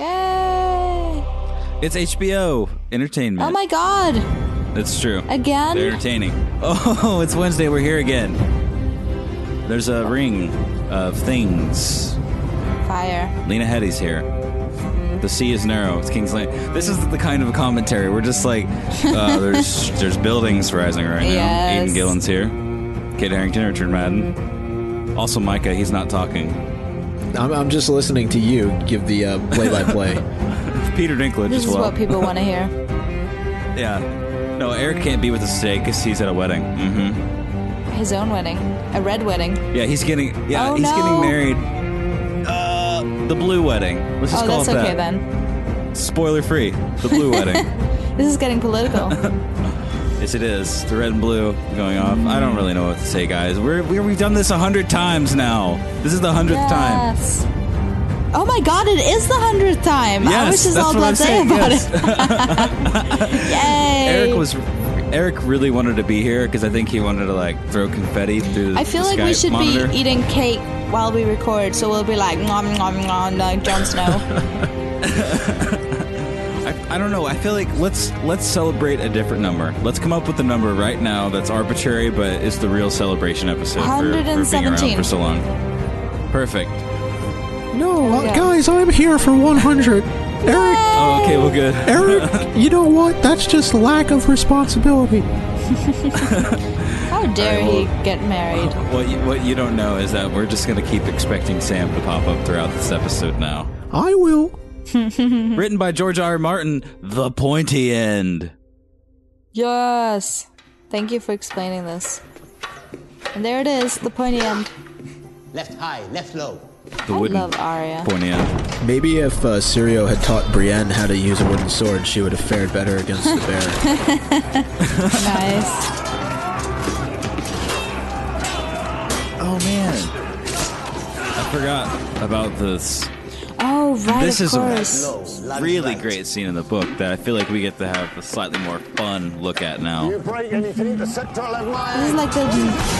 Yay! It's HBO entertainment. Oh my god! That's true. Again? They're entertaining. Oh, it's Wednesday. We're here again. There's a ring of things. Fire. Lena Headey's here. The sea is narrow. It's King's Landing. This is the kind of commentary. We're just like, uh, there's there's buildings rising right now. Yes. Aidan Gillen's here. Kit Harington, Richard Madden. Also Micah. He's not talking. I'm, I'm just listening to you give the uh, play-by-play. Peter Dinklage This as is well. what people want to hear. yeah. No, Eric can't be with us today because he's at a wedding. hmm His own wedding. A red wedding. Yeah, he's getting. Yeah, Oh, he's no. getting married. Uh, the blue wedding. Let's just Oh, call that's it okay that. then. Spoiler free. The blue wedding. This is getting political. Yes, it is. The red and blue going off. I don't really know what to say, guys. We're, we're we've done this a hundred times now. This is the hundredth time. yes. Oh my god, it is the hundredth time. I Yes, wish this that's all what I'm blase saying, about yes. it. Yay! Eric was. Eric really wanted to be here because I think he wanted to like throw confetti through. The. I feel the like we Skype should monitor. be eating cake while we record, so we'll be like nom nom nom like Jon Snow. I, I don't know. I feel like let's let's celebrate a different number. Let's come up with a number right now that's arbitrary, but it's the real celebration episode for, for being around 117. for so long. Perfect. no, uh, guys, I'm here for 100. Eric, Oh, okay. Well, good. Eric, you know what? That's just lack of responsibility. How dare All right, he get married? What you, what you don't know is that we're just gonna keep expecting Sam to pop up throughout this episode now. I will. Written by George R. R. Martin, The Pointy End. Yes. Thank you for explaining this. And there it is, the pointy end. Left high, left low. The I wooden love Arya. pointy end. Maybe if uh, Syrio had taught Brienne how to use a wooden sword, she would have fared better against the bear. Nice. Oh man, I forgot about this Oh, right, This of is a- course. Low, lunge really great scene in the book that I feel like we get to have a slightly more fun look at now. break anything to set to This is like the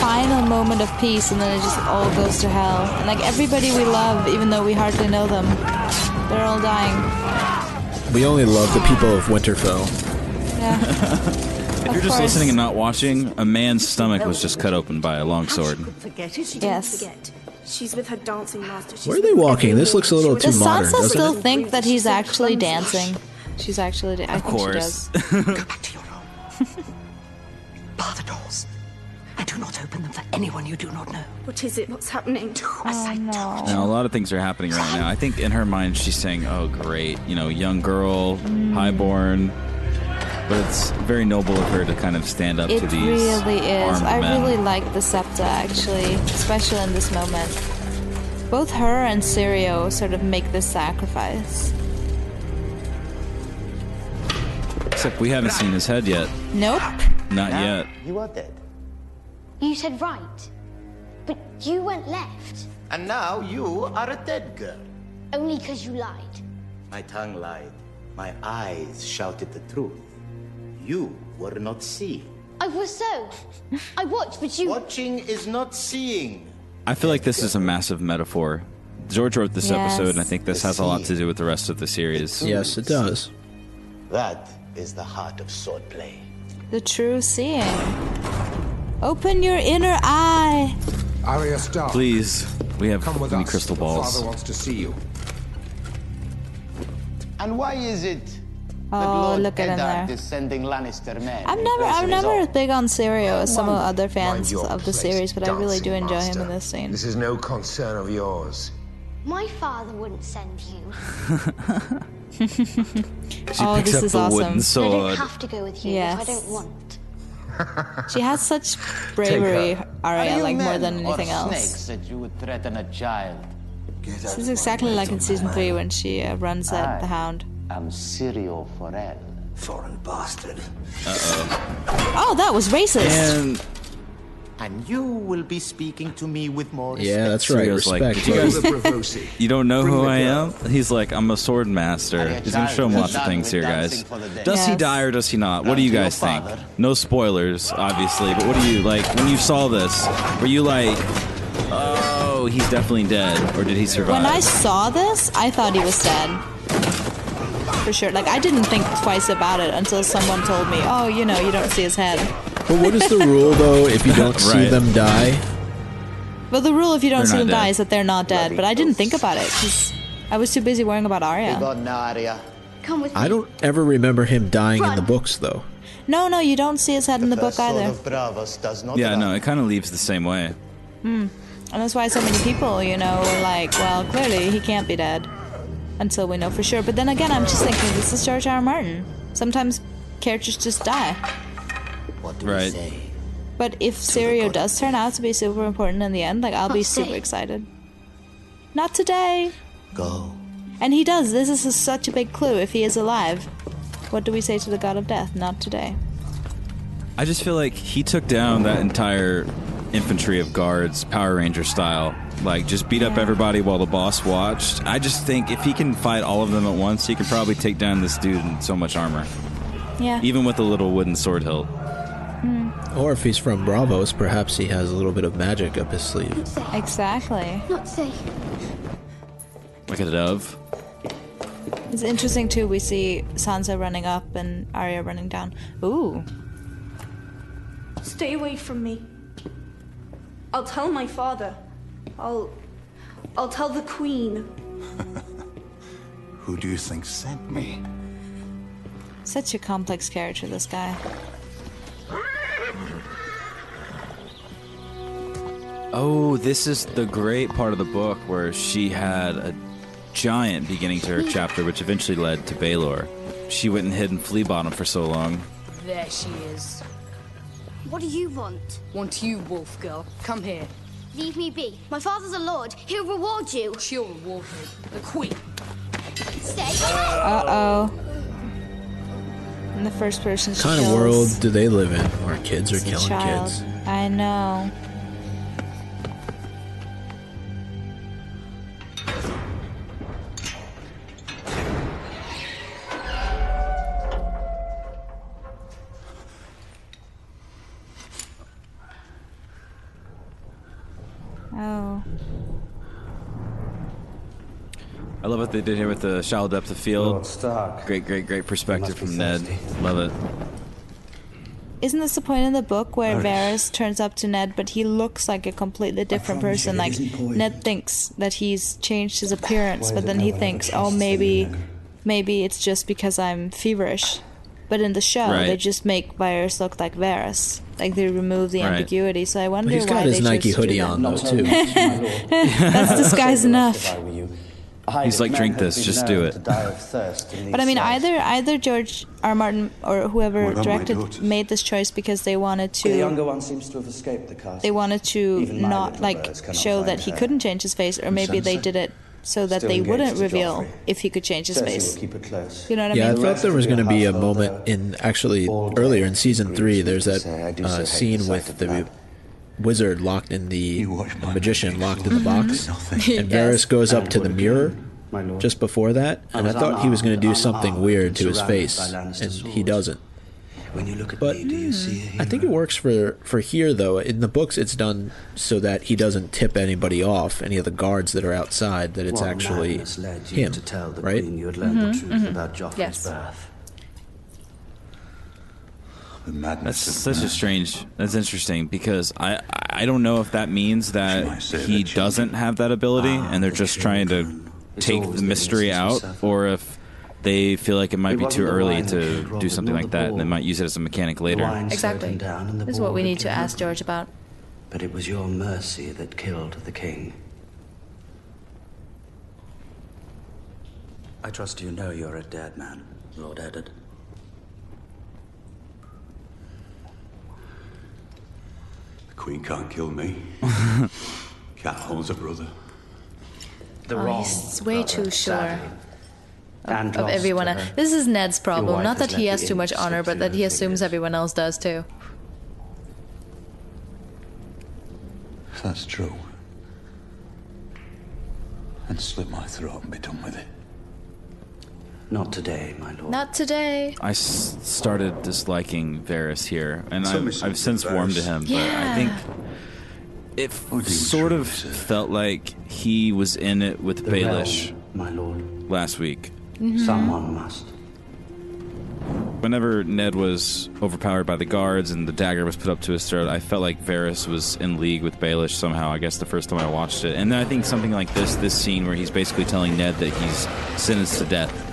final moment of peace, and then it just all goes to hell. And like everybody we love, even though we hardly know them, they're all dying. we only love the people of Winterfell. Yeah. If you're just listening and not watching, a man's stomach was just cut open by a long sword. She could forget Yes. Didn't forget. She's with her dancing master. She's Where are they walking? This looks a little too Does modern, Sansa doesn't still it? think that he's actually dancing? She's actually. Da- I Of think course. she does. Go back to your room. Bar the doors. And do not open them for anyone you do not know. What is it? What's happening? As Oh I no. Now, a lot of things are happening right now. I think in her mind, she's saying, "Oh, great, you know, young girl, Mm. highborn." Highborn." But it's very noble of her to kind of stand up It to these It really is. armed I men. really like the Septa actually, especially in this moment. Both her and Syrio sort of make this sacrifice. Except we haven't seen his head yet. Nope. Not yet. You are dead. You said right. But you went left. And now you are a dead girl. Only because you lied. My tongue lied. My eyes shouted the truth. You were not seeing. I was so. I watched, but you. Watching is not seeing. I feel like this is a massive metaphor. George wrote this Yes. episode, and I think this has a lot to do with the rest of the series. Yes, it does. That is the heart of swordplay. The true seeing. Open your inner eye. Arya Stark, Please, we have come with many us. crystal Your balls. Father wants to see you. And why is it that Oh, look at him Eddard there. is sending Lannister men? I'm never, I'm never own? big on Syrio as some of other fans Mind your of the series, but I really do dancing enjoy him in this scene. This is no concern of yours. My father wouldn't send you. She Oh, picks this up is the awesome. wooden I don't have to go with you Yes. if I don't want. She has such bravery, Arya, like more than anything else. snakes that you would threaten a child? This is exactly like in season three when she uh, runs at the Hound. I'm Syrio Forel. Foreign bastard. Oh, that was racist. And And you will be speaking to me with more respect. Yeah, that's right. Syrio's like, Respect. "Did you guys- you don't know Bring who I am? He's like, I'm a sword master. He's gonna show him lots of things here, guys. dancing for. Does he die or does he not? What do you guys think? No spoilers, obviously, but what do you like when you saw this? Were you like, oh, he's definitely dead, or did he survive? When I saw this, I thought he was dead. For sure. Like I didn't think twice about it until someone told me, "Oh, you know, you don't see his head." But what is the rule though if you don't see Right. them die? But the rule if you don't They're see not them die is that they're not dead. But I didn't think about it because I was too busy worrying about Arya. Come with me. I don't ever remember him dying in the books though. No, no, you don't see his head in the book either. Yeah, no, it kind of leaves the same way. Hmm. And that's why so many people, you know, were like, well, clearly he can't be dead until we know for sure. But then again, I'm just thinking, this is George R. R. Martin. Sometimes characters just die. What do Right. we say? But if Syrio does turn out to be super important in the end, like, I'll be Not super excited. Not today. Go. And he does. This is such a big clue. If he is alive, what do we say to the god of death? Not today. I just feel like he took down that entire infantry of guards, Power Ranger style. Like, just beat up Yeah. everybody while the boss watched. I just think if he can fight all of them at once, he could probably take down this dude in so much armor, Yeah. even with a little wooden sword hilt. Hmm. Or if he's from Braavos, perhaps he has a little bit of magic up his sleeve. Exactly. Not safe. Like a dove. It's interesting too. We see Sansa running up and Arya running down. Ooh. Stay away from me. I'll tell my father. I'll. I'll tell the queen. Who do you think sent me? Such a complex character, this guy. Oh, this is the great part of the book where she had a giant beginning to her chapter, which eventually led to Baelor. She went and hid in Flea Bottom for so long. There she is. What do you want? Want you, wolf girl. Come here. Leave me be. My father's a lord. He'll reward you. She'll reward me. The queen. Stay. Uh oh. In the first person, What kind of world do they live in where kids are killing child. kids? I know. Love what they did here with the shallow depth of field. Lord Stark. Great, great, great perspective from Ned. thirsty. Love it. Isn't this the point in the book where Varys. Varys turns up to Ned, but he looks like a completely different person? Like. Ned thinks that he's changed his appearance, but then he thinks, oh, maybe, maybe it's just because I'm feverish. But in the show, Right. they just make Varys look like Varys. Like they remove the Right. ambiguity. So I wonder But he's why got his they Nike chose to do hoodie on though too. much, my lord. That's disguise enough. He's like, "Drink this, just do it." to die of thirst in But I mean, either either George R. Martin or whoever What directed made this choice because they wanted to. The younger to one seems to have escaped the castle. they wanted to Even not like show that he couldn't change his face, or maybe they did it so that Still they wouldn't reveal if he could change his Cersei face. will keep it close. You know what I mean? Yeah, I thought there was going to be a moment in actually earlier in season three. There's that say I do uh, scene with of the blood. Wizard locked in the You magician locked in the Lord. box, Nothing. and Yes. Varys goes up to the mirror just before that, and I thought he was going to do something weird to his face, and he doesn't. When you look at But- me, do you see? I think it works for for here though. In the books, it's done so that he doesn't tip anybody off, any of the guards that are outside, that it's What actually led you him, to tell the right? queen you had learned the mm-hmm. truth mm-hmm. about Joffrey's Yes. birth. The madness That's of such a strange. That's interesting because I I don't know if that means that he that doesn't have that ability Ah, and they're the just trying to take the the mystery out, or if they feel like it might It be too early to do something like that, and they might use it as a mechanic later. Exactly. down and the This is what we need to ask him. George about. But it was your mercy that killed the king. I trust you know you're a dead man, Lord Eddard. Queen can't kill me. Cat holds a brother. The Oh, wrong he's way brother, too sure sadly. And of everyone. else. This is Ned's problem. Not that he has too much honor, but that he assumes fingers. everyone else does too. If that's true, then slit my throat and be done with it. Not today, my lord. Not today. I s- started disliking Varys here, and Tell me I've, I've since warmed to Varys. him. But Yeah. I think it What do you sort of say? felt like he was in it with The Baelish realm, my lord. last week. Mm-hmm. Someone must. whenever Ned was overpowered by the guards and the dagger was put up to his throat, I felt like Varys was in league with Baelish somehow. I guess the first time I watched it, and then I think something like this, this scene where he's basically telling Ned that he's sentenced to death.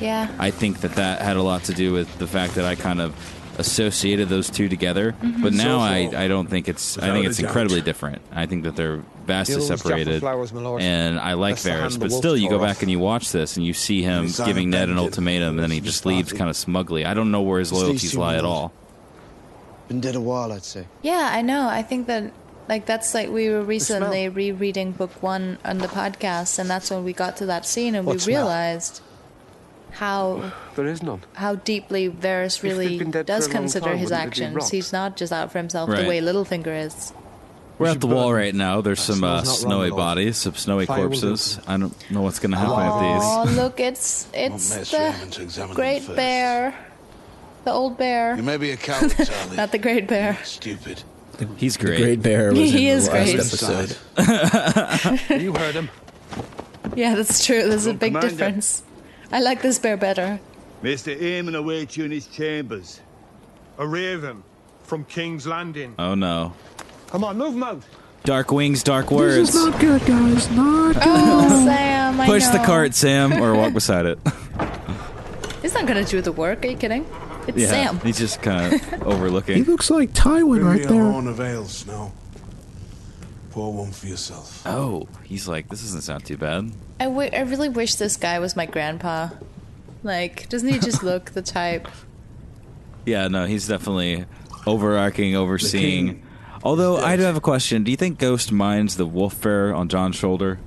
Yeah. I think that that had a lot to do with the fact that I kind of associated those two together. Mhm. But now So I. I don't think it's I think a it's doubt. incredibly different. I think that they're vastly Gills, separated. flowers, my lord. And I like That's Varys, but still, you go back off. and you watch this and you see him giving Ned an ultimatum, and then he just leaves kind of smugly. I don't know where his loyalties lie at all. Been dead a while, I'd say. Yeah, I know. I think that like that's like we were recently rereading book one on the podcast, and that's when we got to that scene, and What we smell? realized how There is none. how deeply Varys really does for a long consider time, his wouldn't they be actions. He's not just out for himself Right. the way Littlefinger is. We're at the wall right now. There's some uh, smells not wrong snowy bodies, some snowy Fire corpses. I don't know what's going to happen Oh, with these. Oh, look, it's it's mess for Aemon to the Great. Bear, the old bear, You may be a coward, Charlie. not the Great Bear. Stupid. He's great. The great. Great Bear was He in is the last great. episode. you heard him. Yeah, that's true. There's a big commander. difference. I like this bear better. Maester Aemon awaits you in his chambers. A raven from King's Landing. Oh no. Come on, move him out. Dark wings, dark words. This is not good, guys. Not Oh, Sam, I Push the cart, Sam, or walk beside it. He's not gonna do the work. Are you kidding? It's yeah, Sam. he's just kind of overlooking. He looks like Tywin right Bring me a there. horn of ale, Snow. Pour one for yourself. Oh, he's like, this doesn't sound too bad. I, w- I really wish this guy was my grandpa. Like, doesn't he just look the type? Yeah, no, he's definitely overarching, overseeing. Although I do have a question. Do you think Ghost minds the wolf fur on Jon's shoulder?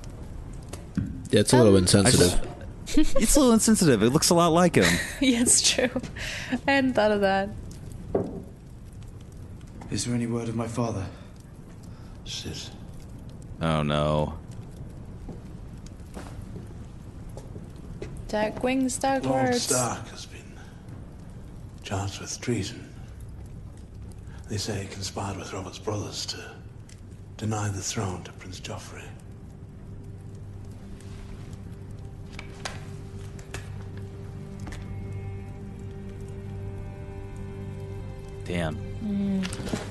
Yeah, it's a little Um, insensitive. it's a little insensitive. It looks a lot like him. yeah, it's true. I hadn't thought of that. Is there any word of my father? Sis. Oh no. Dark wings, dark Lord words. Stark has been charged with treason. They say he conspired with Robert's brothers to deny the throne to Prince Joffrey. Damn. Mm.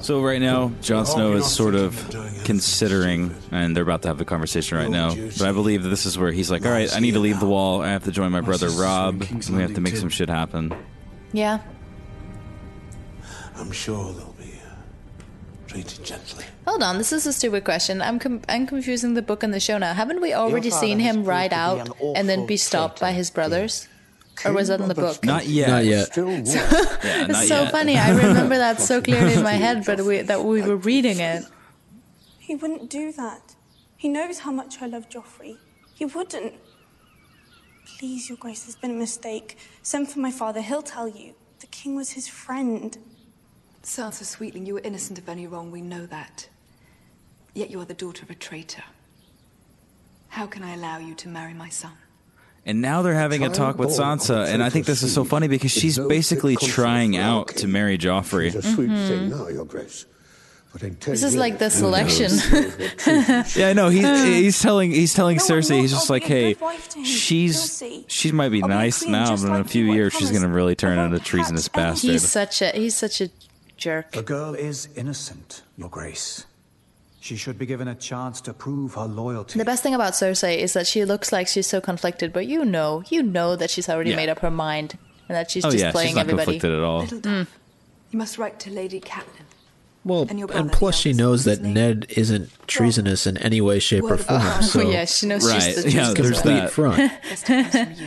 So right now, Jon Snow is sort of considering, and they're about to have the conversation right now. But I believe that this is where he's like, "All right, I need to leave the wall. I have to join my brother Robb. and We have to make some shit happen." Yeah. I'm sure they'll be uh, treated gently. Hold on, this is a stupid question. I'm com- I'm confusing the book and the show now. Haven't we already father seen has him proved ride to be out an and then awful be stopped by traitor, his brothers? Or was that in the book? Not yet. Not yet. Still what? Yeah, not It's so yet. funny. I remember that so clearly in my head, but we, that we were reading it. He wouldn't do that. He knows how much I love Joffrey. He wouldn't. Please, Your Grace, there's been a mistake. Send for my father, he'll tell you. The king was his friend. Sansa Sweetling, you were innocent of any wrong, we know that. Yet you are the daughter of a traitor. How can I allow you to marry my son? And now they're having a talk with Sansa, and I think this is so funny because she's basically trying out to marry Joffrey. It's a sweet mm-hmm. thing now, Your Grace. But This is like the selection. knows what truth Yeah, no, he's uh. he's telling he's telling No, Cersei. He's just I'll like, hey, good wife to him. she's she might be I'll nice queen now, just but in a few you, I years she's gonna really turn into a treasonous bastard. He's such a he's such a jerk. The girl is innocent, Your Grace. She should be given a chance to prove her loyalty. The best thing about Cersei is that she looks like she's so conflicted, but you know, you know that she's already Yeah. made up her mind and that she's oh just yeah, playing she's not everybody. conflicted at all. Little Duff, you must write to Lady Catelyn. Well, And your and plus she knows that name? Ned isn't treasonous in any way, shape, or form. honor. So oh yeah, she knows Right, she's the yeah, truth. there's complete that. front. Best comes from you.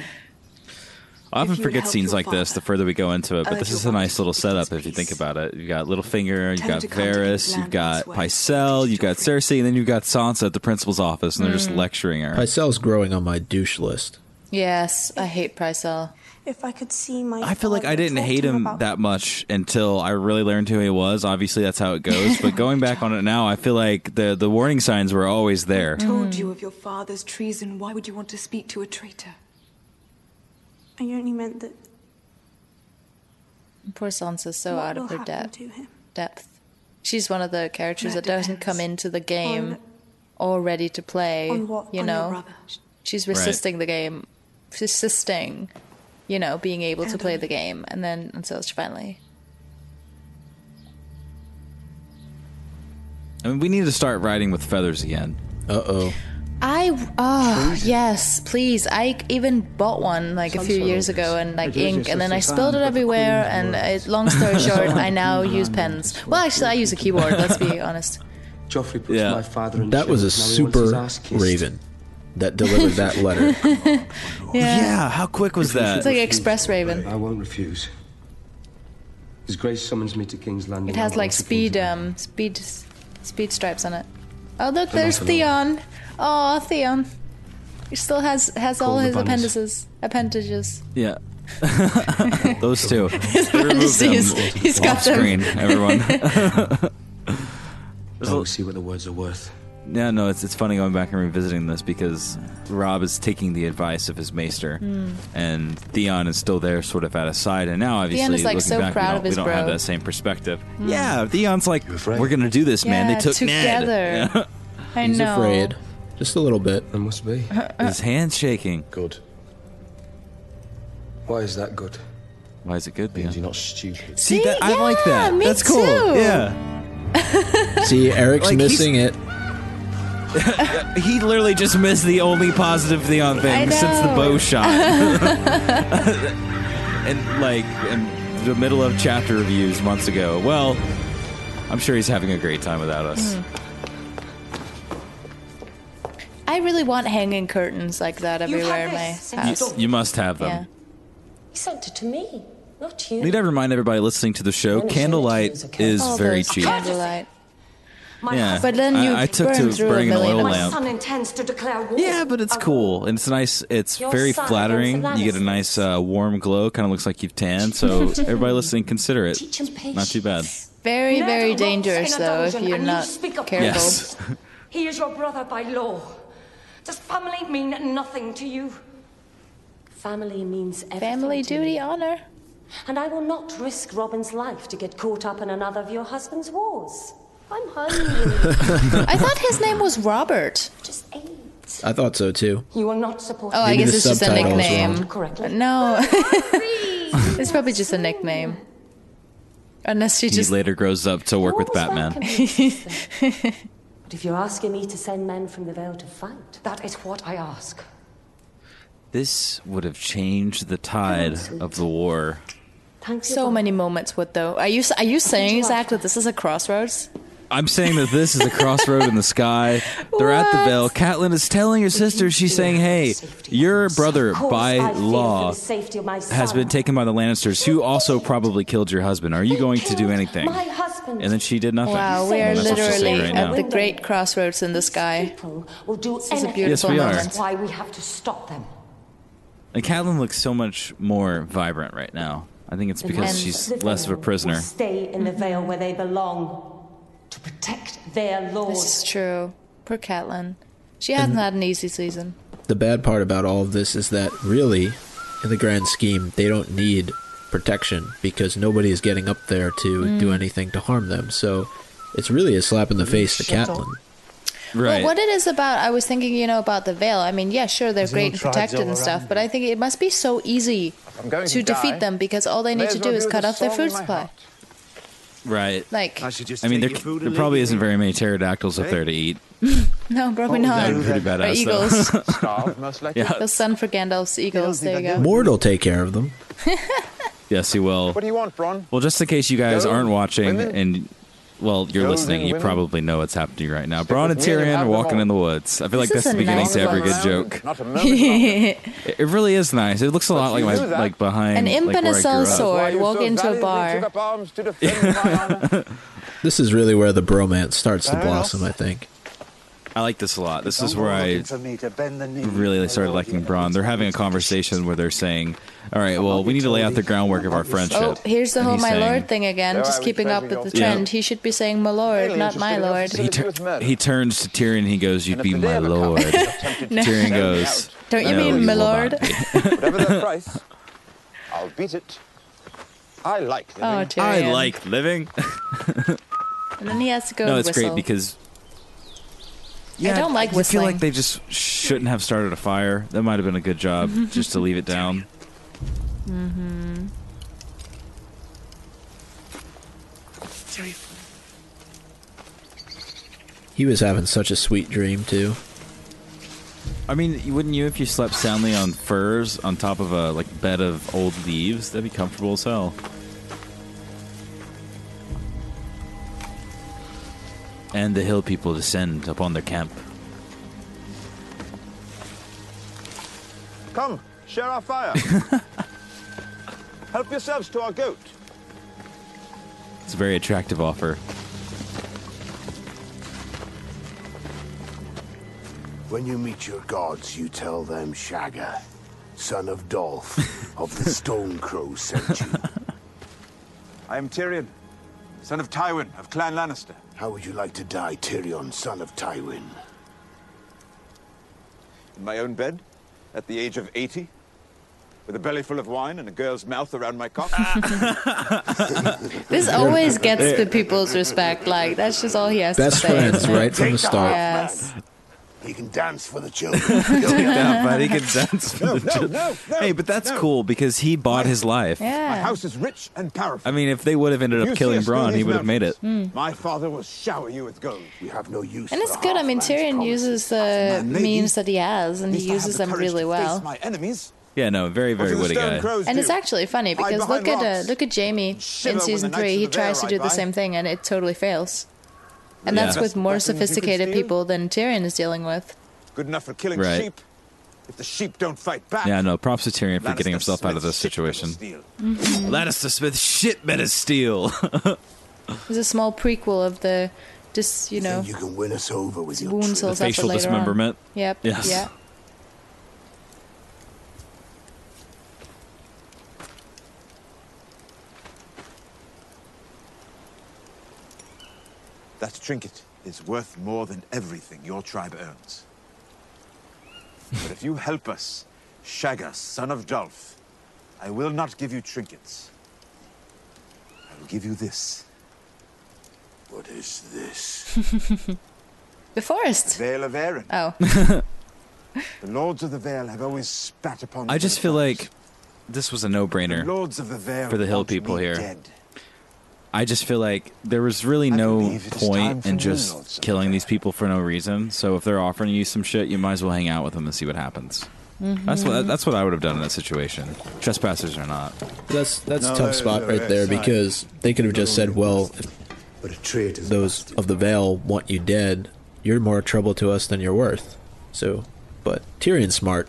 I often forget scenes your like this the further we go into it, but this is a nice little to keep setup if you think about it. You've got Littlefinger, you've got to Varys, you've got Landing. Pycelle, you've got Cersei, and then you've got Sansa at the principal's office, and they're just lecturing her. Pycelle's growing on my douche list. Yes, I hate Pycelle. If I could see my I feel like I didn't hate him about that much until I really learned who he was. Obviously, that's how it goes. But going back on it now, I feel like the the warning signs were always there. Told you of your father's treason. Why would you want to speak to a traitor? I only meant that Poor Sansa's so out of her depth. Depth. She's one of the characters that That doesn't come into the game On- all ready to play. On what? You On know, brother. she's resisting the game, resisting. you know, being able to play the game, and then until she finally. I mean, we need to start riding with feathers again. Uh oh. I oh yes, please. I even bought one like a few years ago and like ink, and then I spilled it everywhere. And it, long story short, I now use pens. Well, actually, I use a keyboard. Let's be honest. Joffrey puts Yeah. my father in That was a chains, now he wants his super raven that delivered that letter. Yeah, how quick was that? it's like Express Raven. I won't refuse. His Grace summons me to King's Landing. It has like speed, um, speed, speed stripes on it. Oh look, there's Theon. Oh, Theon. He still has has all his banners. appendices. Appendages. Yeah. Those two. They removed them appendices. He's got off them. screen, everyone. I'll see what the words are worth. Yeah, no, it's it's funny going back and revisiting this because Robb is taking the advice of his maester, Mm. and Theon is still there, sort of at his side. And now, obviously, Theon is, like, looking so back, proud we don't, his we don't have bro. that same perspective. Mm. Yeah, Theon's like, we're gonna do this, man. Yeah, They took together. Ned. Yeah. I He's know. afraid. Just a little bit. There must be. His hand's shaking. Good. Why is that good? Why is it good? Means you're not stupid. See, that, I like that. me That's cool. too. Yeah. See, Eric's Like, he's- missing it. he literally just missed the only positive Theon I thing since the bow shot. and like in the middle of chapter reviews months ago. Well, I'm sure he's having a great time without us. Mm. I really want hanging curtains like that You everywhere in have my this You, house. you must have them. Yeah. He sent it to me, not you. Need to remind everybody listening to the show, candlelight is Oh, very there's cheap. Candlelight. My Yeah, But then you I, took burn to through a burning an million oil of My lamp. son intends to declare war. Yeah, but it's cool and it's nice. It's Your very son flattering. against the You get a nice uh, warm glow. Kind of looks like you've tanned. So everybody listening, consider it. Not too bad. Very, Ned very rots dangerous in a though if dungeon you're and you not speak up careful. Yes. He is your brother by law. Does family mean nothing to you? Family means everything. Family to duty, me. honor. And I will not risk Robin's life to get caught up in another of your husband's wars. I'm hungry. I thought his name was Robert. Just eight. I thought so too. You are not supposed Oh, I guess it's just a nickname. Correctly. No, it's probably just a nickname. Unless she He just later grows up to work with Batman. But if you're asking me to send men from the Vale to fight, that is what I ask. This would have changed the tide of the war. Thank you. so many moments would though. Are you are you saying Zach that this is a crossroads? I'm saying that this is a crossroad in the sky. They're at the Vale. Catelyn is telling her sister, she's saying, hey, your brother, by I fear for law, the safety of my has been taken by the Lannisters, who also probably killed your husband. Are you going to do anything? My husband. And then she did nothing. Wow, we are That's what she's saying literally right at now. the great crossroads in the sky. will do This is a anything. beautiful Yes, we are. moment. That's why we have to stop them. And Catelyn looks so much more vibrant right now. I think it's because she's less of a prisoner. Stay in the Vale where they belong to protect their lord. This is true. Poor Catelyn. She hasn't had an easy season. The bad part about all of this is that really, in the grand scheme, they don't need protection because nobody is getting up there to Mm. do anything to harm them. So it's really a slap in the face to Catelyn. Well, what it is about, I was thinking, you know, about the Vale. I mean, yeah, sure, they're There's great and protected and stuff, but I think it must be so easy to to defeat them because all they May need to do well is cut off their food in my supply. Right. Like, I mean, there, there probably isn't very many pterodactyls up there to eat. no, probably Oh, not. that'd be pretty Or badass, eagles. Starve, most likely. Yeah. The sun for Gandalf's eagles. There you go. Mord will take care of them. Yes, he will. What do you want, Bronn? Well, just in case you guys Gold, aren't watching women? and well, you're Gold listening, you women? probably know what's happening right now. Stick Bronn and Tyrion are walking in the woods. I feel like This that's is the a beginning nice to every good joke. Not a moment longer. It it really is nice. It looks a lot like my like behind An imp like and a sellsword Why you walk so into a bar. took up arms to defend my honor. This is really where the bromance starts to blossom, I think. I like this a lot. This is where I looking for me to bend the knee. really started liking Bronn. They're having a conversation where they're saying, "All right, well, we need to lay out the groundwork of our friendship." Oh, here's the whole my saying- lord thing again, just keeping up with the treasuring your- trend. He should be saying my lord, not my lord. He, tur- he turns to Tyrion and he goes, "You'd be if the day my lord." you're tempted to No. Tyrion goes. Don't you "No, mean will my lord?" Whatever the price, I'll beat it. I like Oh, living. Tyrion. I like living. And then he has to go no, and it's whistle. great because I don't like I feel whistling. like they just shouldn't have started a fire. That might have been a good job just to leave it down. Mm-hmm. He was having such a sweet dream too. I mean, wouldn't you if you slept soundly on furs on top of a like bed of old leaves? That'd be comfortable as hell. And the hill people descend upon their camp. Come, share our fire. Help yourselves to our goat. It's a very attractive offer. When you meet your gods, you tell them Shagga, son of Dolph, of the Stone Crow, sent you. I am Tyrion, son of Tywin of Clan Lannister. How would you like to die, Tyrion, son of Tywin? In my own bed, at the age of 80, with a belly full of wine and a girl's mouth around my cock. This always gets the people's respect. Like that's just all he has Best to say. friends right from the start. Yes. He can dance for the children. yeah, but he can dance for No, the no, chil- no, no, Hey, but that's no. cool because he bought his life. Yeah. My house is rich and powerful. I mean, if they would have ended up see killing us Bronn, he would have made it. mountains. My father will shower you with gold. We have no use And for it's good. I mean, Tyrion uses the means that he has, and he least I have uses the them really well. My enemies. Yeah, no, very, very What do the witty guy. And do? it's actually funny because look at uh, look at Jaime in season three. He of the Vale tries to do the same thing, and it totally fails. And Yeah. that's Best with more weapons you could sophisticated people than Tyrion is dealing with. Good enough for killing Right. sheep. If the sheep don't fight back. Yeah, no, props to Tyrion for Lannister getting himself out of this shit better situation. steal. Mm-hmm. Lannister Smith shit better steal. There's a small prequel of the, just you You know, you can win us over with your wounds tricks? he'll facial later on. dismemberment. Yep. Yes. Yeah. That trinket is worth more than everything your tribe earns. but if you help us, Shagga, son of Dolph, I will not give you trinkets. I will give you this. What is this? The forest. Vale of Arryn. Oh. The lords of the Vale have always spat upon I me just feel the like this was a no-brainer lords of the Vale for the hill people here. Dead. I just feel like there was really no believe it is time point in just killing these people for no reason. So if they're offering you some shit, you might as well hang out with them and see what happens. That's what that's what I would have done in that situation. Trespassers or not. That's that's No, a tough there- spot there right there I- because they could have just said, "Well, if But a those of the Vale want you dead, you're more trouble to us than you're worth." So, but Tyrion's smart.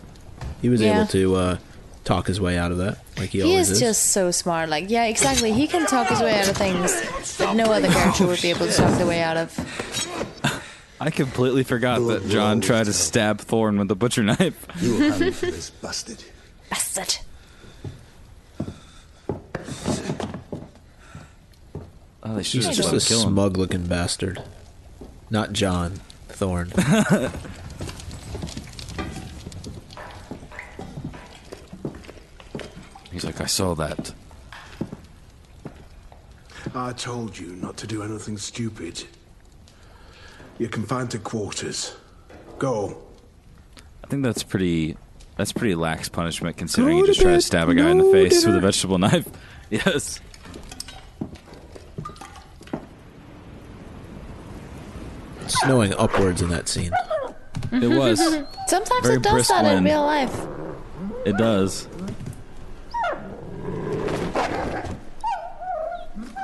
He was Yeah. able to uh, talk his way out of that, like he, He always is just so smart. Like, yeah, exactly. He can talk his way out of things that no other character would be able to talk their way out of. I completely forgot that Jon tried to stab Thorne with the butcher knife. You will hang for this bastard. Bastard. Oh, they should He's just just a let him kill him. smug-looking bastard. Not Jon Thorne. He's like, I saw that. I told you not to do anything stupid. You're confined to quarters. Go. I think that's pretty. That's pretty lax punishment considering Go you just try to stab a guy in the No face with a vegetable knife. Yes. It's snowing upwards in that scene. It was. Sometimes Very it does brisk that in real life. It does.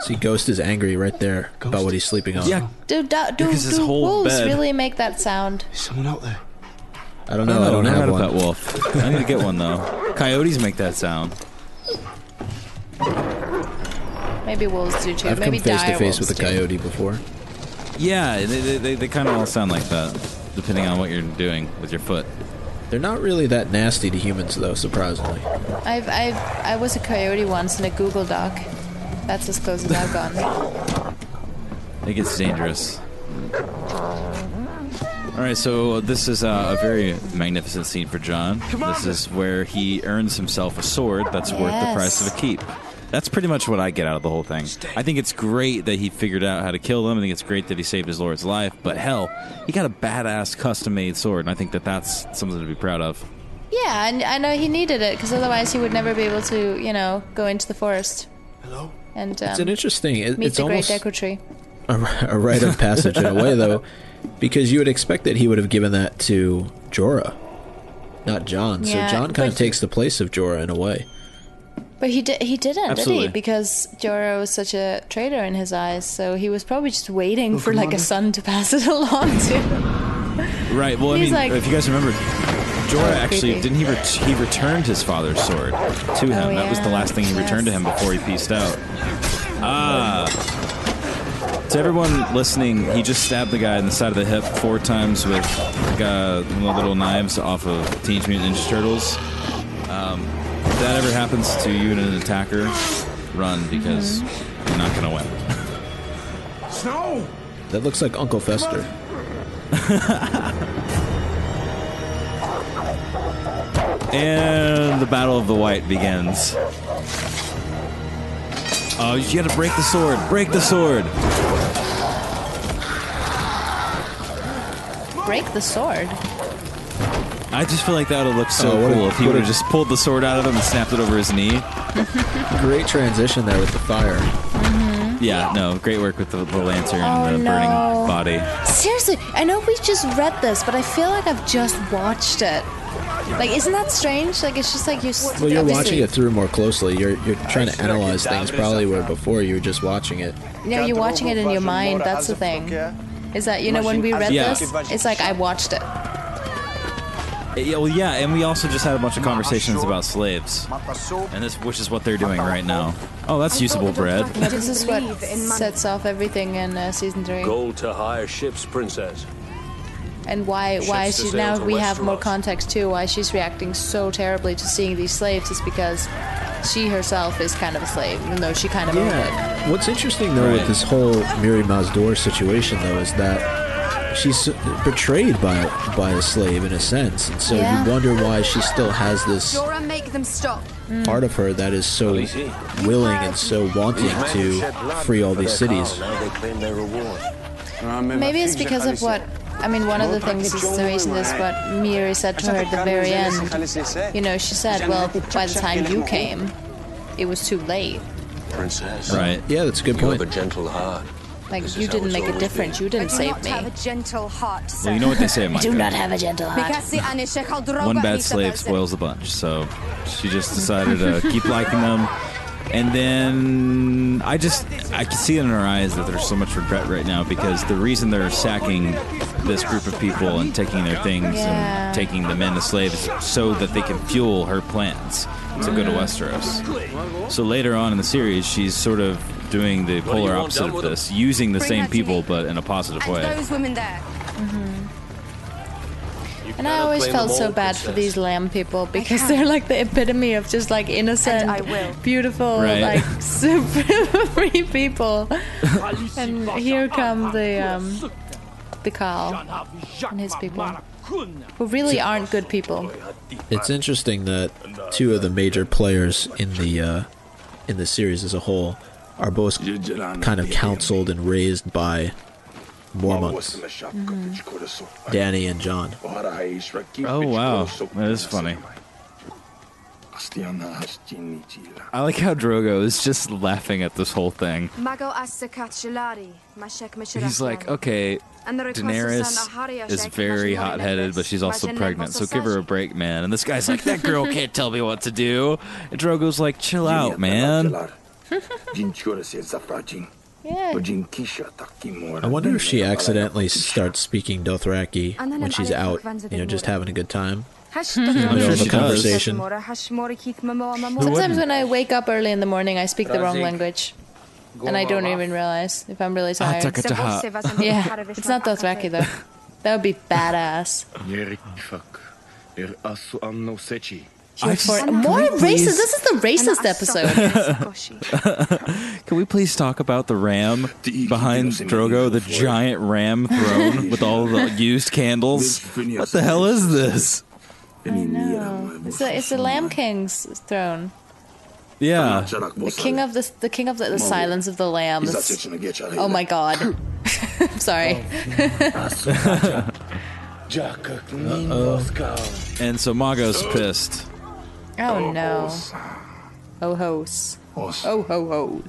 See, Ghost is angry right there about what he's sleeping on. Yeah. Do, do, do, Because his do whole wolves bed- really make that sound? Is someone out there? I don't know. I don't never have had a one. pet wolf. I need to get one though. Coyotes make that sound. Maybe wolves do too. Maybe I've Maybe come face to dire face with a do. coyote before. Yeah, they, they, they, they kind of all sound like that, depending on what you're doing with your foot. They're not really that nasty to humans, though. Surprisingly, I've, I've, I was a coyote once in a Google Doc. That's as close as I've gone. It gets dangerous. All right, so this is uh, a very magnificent scene for Jon. This is where he earns himself a sword that's worth the price of a keep. That's pretty much what I get out of the whole thing. I think it's great that he figured out how to kill them. I think it's great that he saved his lord's life. But hell, he got a badass custom-made sword, and I think that that's something to be proud of. Yeah, and I know he needed it because otherwise he would never be able to, you know, go into the forest. Hello. And um, It's an interesting. It, meet it's the almost great Deku tree. a, a rite of passage in a way, though, because you would expect that he would have given that to Jorah, not Jon. Yeah, so Jon kind of takes the place of Jorah in a way. But he did. He didn't, Absolutely. did he? Because Jorah was such a traitor in his eyes, so he was probably just waiting Oh, for like a son to pass it along to. Right. Well, I mean, like- if you guys remember, Jorah actually creepy. didn't he? Ret- he returned his father's sword to him. Oh, That was the last thing he returned to him before he pieced out. Ah. To everyone listening, he just stabbed the guy in the side of the hip four times with uh, one of the little knives off of Teenage Mutant Ninja Turtles. Um, if that ever happens to you and an attacker, run because you're not gonna win. Snow! That looks like Uncle Fester. And the Battle of the White begins. Oh, you gotta break the sword. Break the sword. Break the sword. I just feel like that would have looked so Oh, what a- cool if he would have just pulled the sword out of him and snapped it over his knee. Great transition there with the fire. Yeah, no, great work with the, the lantern Oh, and the oh, no. burning body. Seriously, I know we just read this, but I feel like I've just watched it. Like, isn't that strange? Like, it's just like you. s- Well, you're obviously- watching it through more closely. You're you're trying to analyze things probably where before you were just watching it. No, you're watching it in your mind. That's the thing. Is that you know when we read Yeah. this, it's like I watched it. Yeah, well, yeah, and we also just had a bunch of conversations about slaves, and this, which is what they're doing right now. Oh, that's usable bread. This is what sets off everything in uh, season three, Gold to hire ships, princess. and why why Ships she now to we have more Westeros. context too. Why she's reacting so terribly to seeing these slaves is because she herself is kind of a slave, even though she kind of owned it. Yeah. What's interesting though with this whole Mirri Maz Duur situation though is that she's betrayed by by a slave in a sense, and so Yeah. you wonder why she still has this Jorah, make them stop. Mm. part of her that is so willing and so wanting to free all these cities. Now they claim their reward. Maybe it's because of what I mean. One of the things is the reason is what Mirri said to her at the very end. You know, she said, "Well, by the time you came, it was too late. Princess. Right. Yeah, that's a good point. You have point. a gentle heart. Like This you didn't make a difference. been. You didn't I do save not me." have a gentle heart, sir. Well, you know what they say, I Micah. do not have a gentle heart. One bad slave spoils the bunch, so she just decided to keep liking them. And then I just I can see it in her eyes that there's so much regret right now because the reason they're sacking this group of people and taking their things Yeah. and taking the men as slaves so that they can fuel her plans to go to mm. Westeros. So later on in the series, she's sort of doing the polar opposite of this, using the Bring same her to people me. but in a positive And way. those women there. And I always claim felt them so all, bid for princess. these lamb people because they're like the epitome of just like innocent, I will. beautiful, Right. like super free people. and here come the um, the khal and his people, who really aren't good people. It's interesting that two of the major players in the uh, in the series as a whole are both kind of counseled and raised by Mormonts, Dany and Jon. Oh wow, that is funny. I like how Drogo is just laughing at this whole thing. Mago Astakat Shalari, Mashek He's like, okay, Daenerys is very hot-headed, but she's also pregnant, so give her a break, man. And this guy's like, that girl can't tell me what to do. And Drogo's like, chill out, man. Yeah. I wonder if she accidentally starts speaking Dothraki when she's out, you know, just having a good time. I'm sure she conversation. Sometimes when I wake up early in the morning, I speak the wrong language. And I don't even realize if I'm really tired. Yeah, it's not Dothraki though. That would be badass. I For- more can we please- racist. This is the racist episode. Can we please talk about the ram behind Drogo, the giant ram throne with all the used candles? What the hell is this? I know. It's the, it's the Lamb King's throne. Yeah. The king of the the king of the, the silence of the lambs. Oh my god. I'm sorry. And so Mago's pissed. Oh no. Oh hos. Oh ho hos.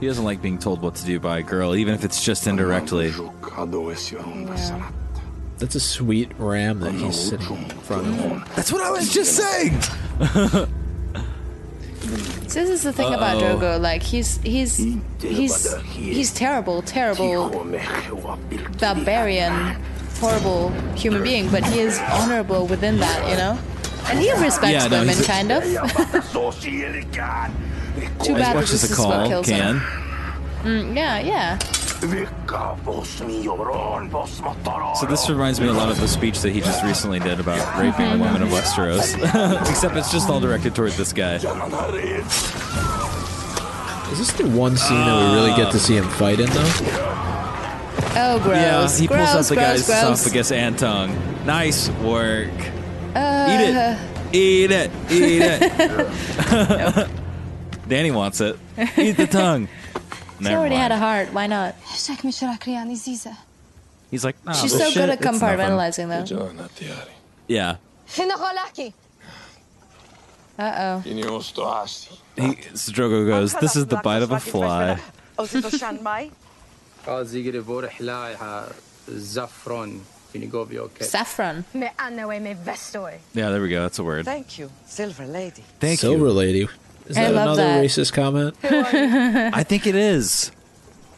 He doesn't like being told what to do by a girl, even if it's just indirectly. That's a sweet ram that he's sitting in front of. That's what I was just saying. So this is the thing about Uh-oh. Drogo. Like he's he's he's he's terrible, terrible barbarian, horrible human being. But he is honorable within that, you know. And he respects Yeah, no, women, a- kind of. Too bad that this as a is what call kills can. him. Mm, yeah, yeah. So this reminds me a lot of the speech that he just recently did about raping the women of Westeros. Except it's just all directed toward this guy. Is this the one scene that we really get to see him fight in, though? Oh, gross. Yeah, he pulls out the gross, guy's gross. esophagus and tongue. Nice work. Uh, Eat it. Eat it. Eat it. Dany wants it. Eat the tongue. She Never already had a heart. Why not? He's like, nah, She's so shit, good at it's nothing. compartmentalizing, though. Yeah. Uh oh. He, so Drogo goes, this is the bite of a fly. Saffron. Yeah, there we go. That's a word. Thank you, Silver Lady. Thank Silver you. Lady. Is I that love another that. racist comment? I think it is.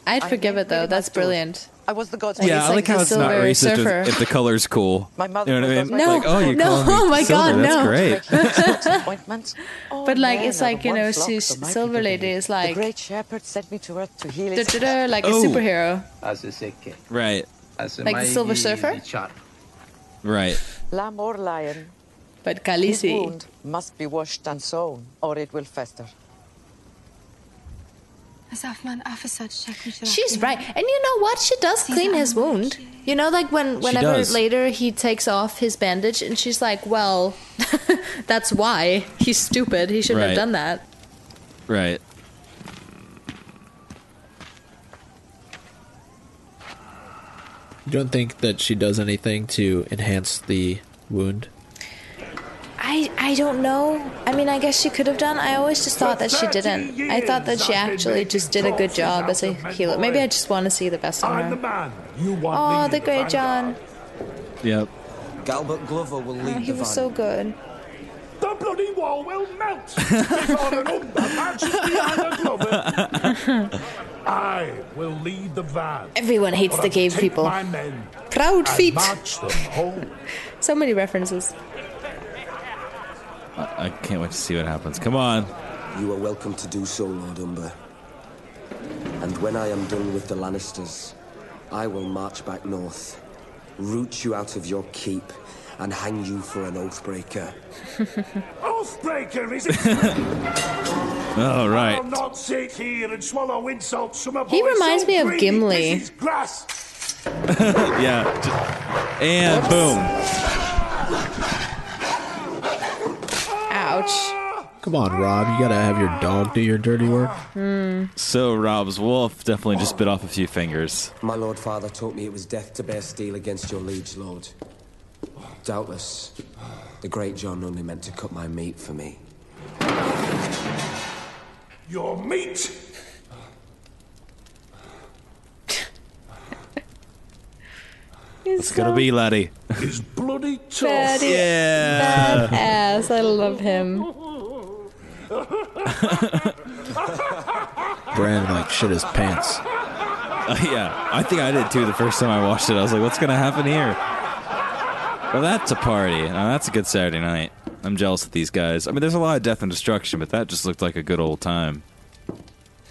I'd forgive it though. That's brilliant. I was the god's yeah, I like how it's not silver racist surfer. if, if the color's cool. My mother you know what I mean? No, like, oh, you no, call me oh my silver. God, That's no. great. appointments. Oh, But like, men it's like you know, flock, Su- so my Silver Lady believe. is like the great shepherd sent me to earth to heal da, his da, da, like a Oh. superhero, Right, like the Silver Surfer, right. lamb or lion. but His wound must be washed and sewn, or it will fester. She's right, and you know what? She does clean his wound. You know, like when whenever later he takes off his bandage, and she's like, "Well, that's why he's stupid. He shouldn't Right. have done that." Right. You don't think that she does anything to enhance the wound? I I don't know. I mean, I guess she could have done. I always just thought that she didn't. I thought that she actually just did a good job as a healer. Maybe I just want to see the best in I'm the her. man. You want Oh, the great. John. Yep. Galbart Glover will lead. Oh, lead he was so good. The bloody wall will melt. Before an underpants behind the. I will lead the van. Everyone hates But the cave people. My men Crowd and feet. march them home. So many references. I, I can't wait to see what happens. Come on. You are welcome to do so, Lord Umber. And when I am done with the Lannisters, I will march back north, root you out of your keep, and hang you for an oathbreaker. Oathbreaker, is it? All right. I'll not sit here and swallow insults from a He reminds so me of Gimli. Grass. yeah. Just- and boom. Ouch. Come on, Robb. You gotta have your dog do your dirty work. So Robb's wolf definitely just bit off a few fingers. My lord father taught me it was death to bear steel against your liege lord. Doubtless, the great John only meant to cut my meat for me. Your meat. It's gonna be laddie. is bloody tough. That is Yeah. badass. I love him. Brand like shit his pants. Uh, yeah, I think I did too the first time I watched it. I was like, what's gonna happen here? Well, that's a party. Now, that's a good Saturday night. I'm jealous of these guys. I mean, there's a lot of death and destruction, but that just looked like a good old time.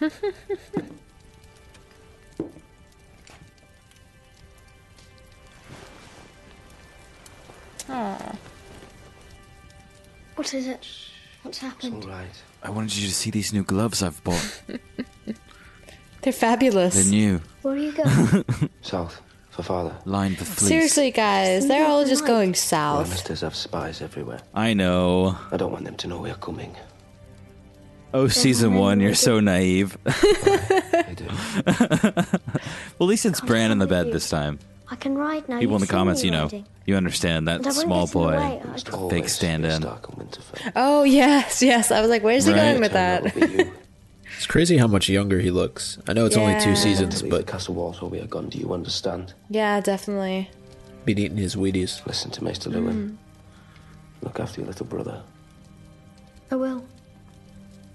Aw. What is it? What's happened? right. I wanted you to see these new gloves I've bought. They're fabulous. They're new, Where are you going? South, for father. lined with fleece. Seriously, guys, they're all just going south. Lannisters have spies everywhere. I know. I don't want them to know we're coming. Oh, season one, you're so naive. I well, at least it's Bran in the bed this time. I can ride now. People in the comments, you know, riding. you understand that And I won't small get in the boy, way. I- big stand-in. Oh yes, yes. I was like, where's he Right. going with that? It's crazy how much younger he looks. I know it's only two seasons, but castle walls will be a gun. Do you understand? yeah, definitely. been eating his Wheaties. Listen to Maester Luwin. Mm. Look after your little brother. I will.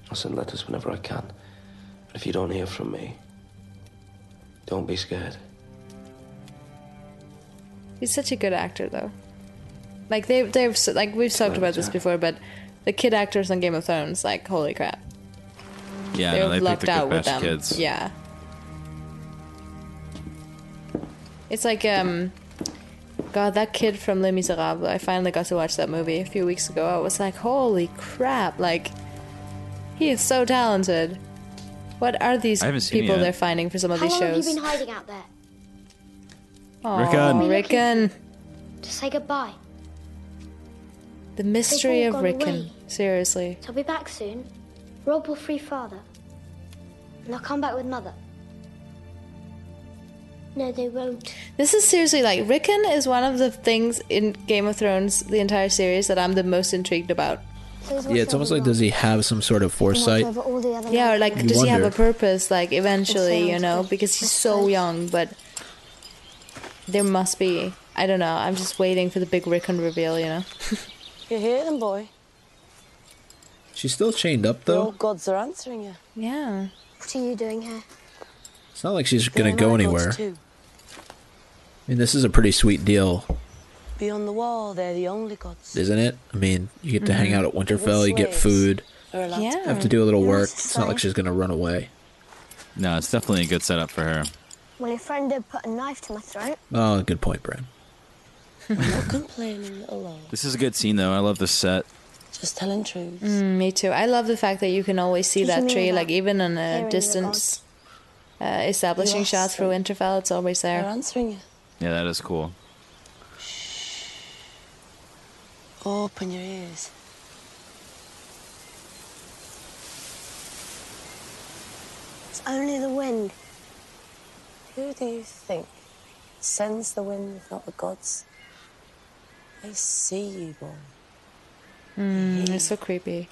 I'll send letters whenever I can. But if you don't hear from me, don't be scared. He's such a good actor, though. Like they've, they've like we've talked about this before, but the kid actors on Game of Thrones, like holy crap, Yeah, they're no, they picked lucked a out with them. of kids. Yeah. It's like um, God, that kid from Les Miserables. I finally got to watch that movie a few weeks ago. I was like, holy crap! Like, he is so talented. What are these I haven't seen it people they're finding for some of How these long shows? have you been hiding out there? Aw, Rickon. Rickon. To say goodbye. The mystery of Rickon. away. Seriously. So I'll be back soon. Robb will free father. And I'll come back with mother. No, they won't. This is seriously like Rickon is one of the things in Game of Thrones, the entire series, that I'm the most intrigued about. So Yeah, it's almost over like does he have some sort of foresight? Watch over all the other Yeah, or like, You does he have a purpose? Like, eventually, you know, because he's so young, but there must be. I don't know. I'm just waiting for the big Rickon reveal, you know? You hear them, boy? She's still chained up The though. old gods are answering you. Yeah. What are you doing here? It's not like she's gonna go anywhere. too. I mean, this is a pretty sweet deal, Beyond the wall, they're the only gods. isn't it? I mean, you get to hang Mm-hmm. out at Winterfell, you get food, are Yeah. have to do a little work. It's not like she's gonna run away. No, it's definitely a good setup for her. Well, your friend did put a knife to my throat. Oh, good point, Brad. I'm not complaining alone. This is a good scene, though. I love the set. Just telling truths. Mm, me too. I love the fact that you can always see Did that tree, about like, even in a distance. Uh, establishing Yes, shots for Winterfell, it's always They're there. answering you. Yeah, that is cool. Shh. Open your ears. It's only the wind. Who do you think sends the wind if not the gods? They see you, boy. Mm, it's so creepy.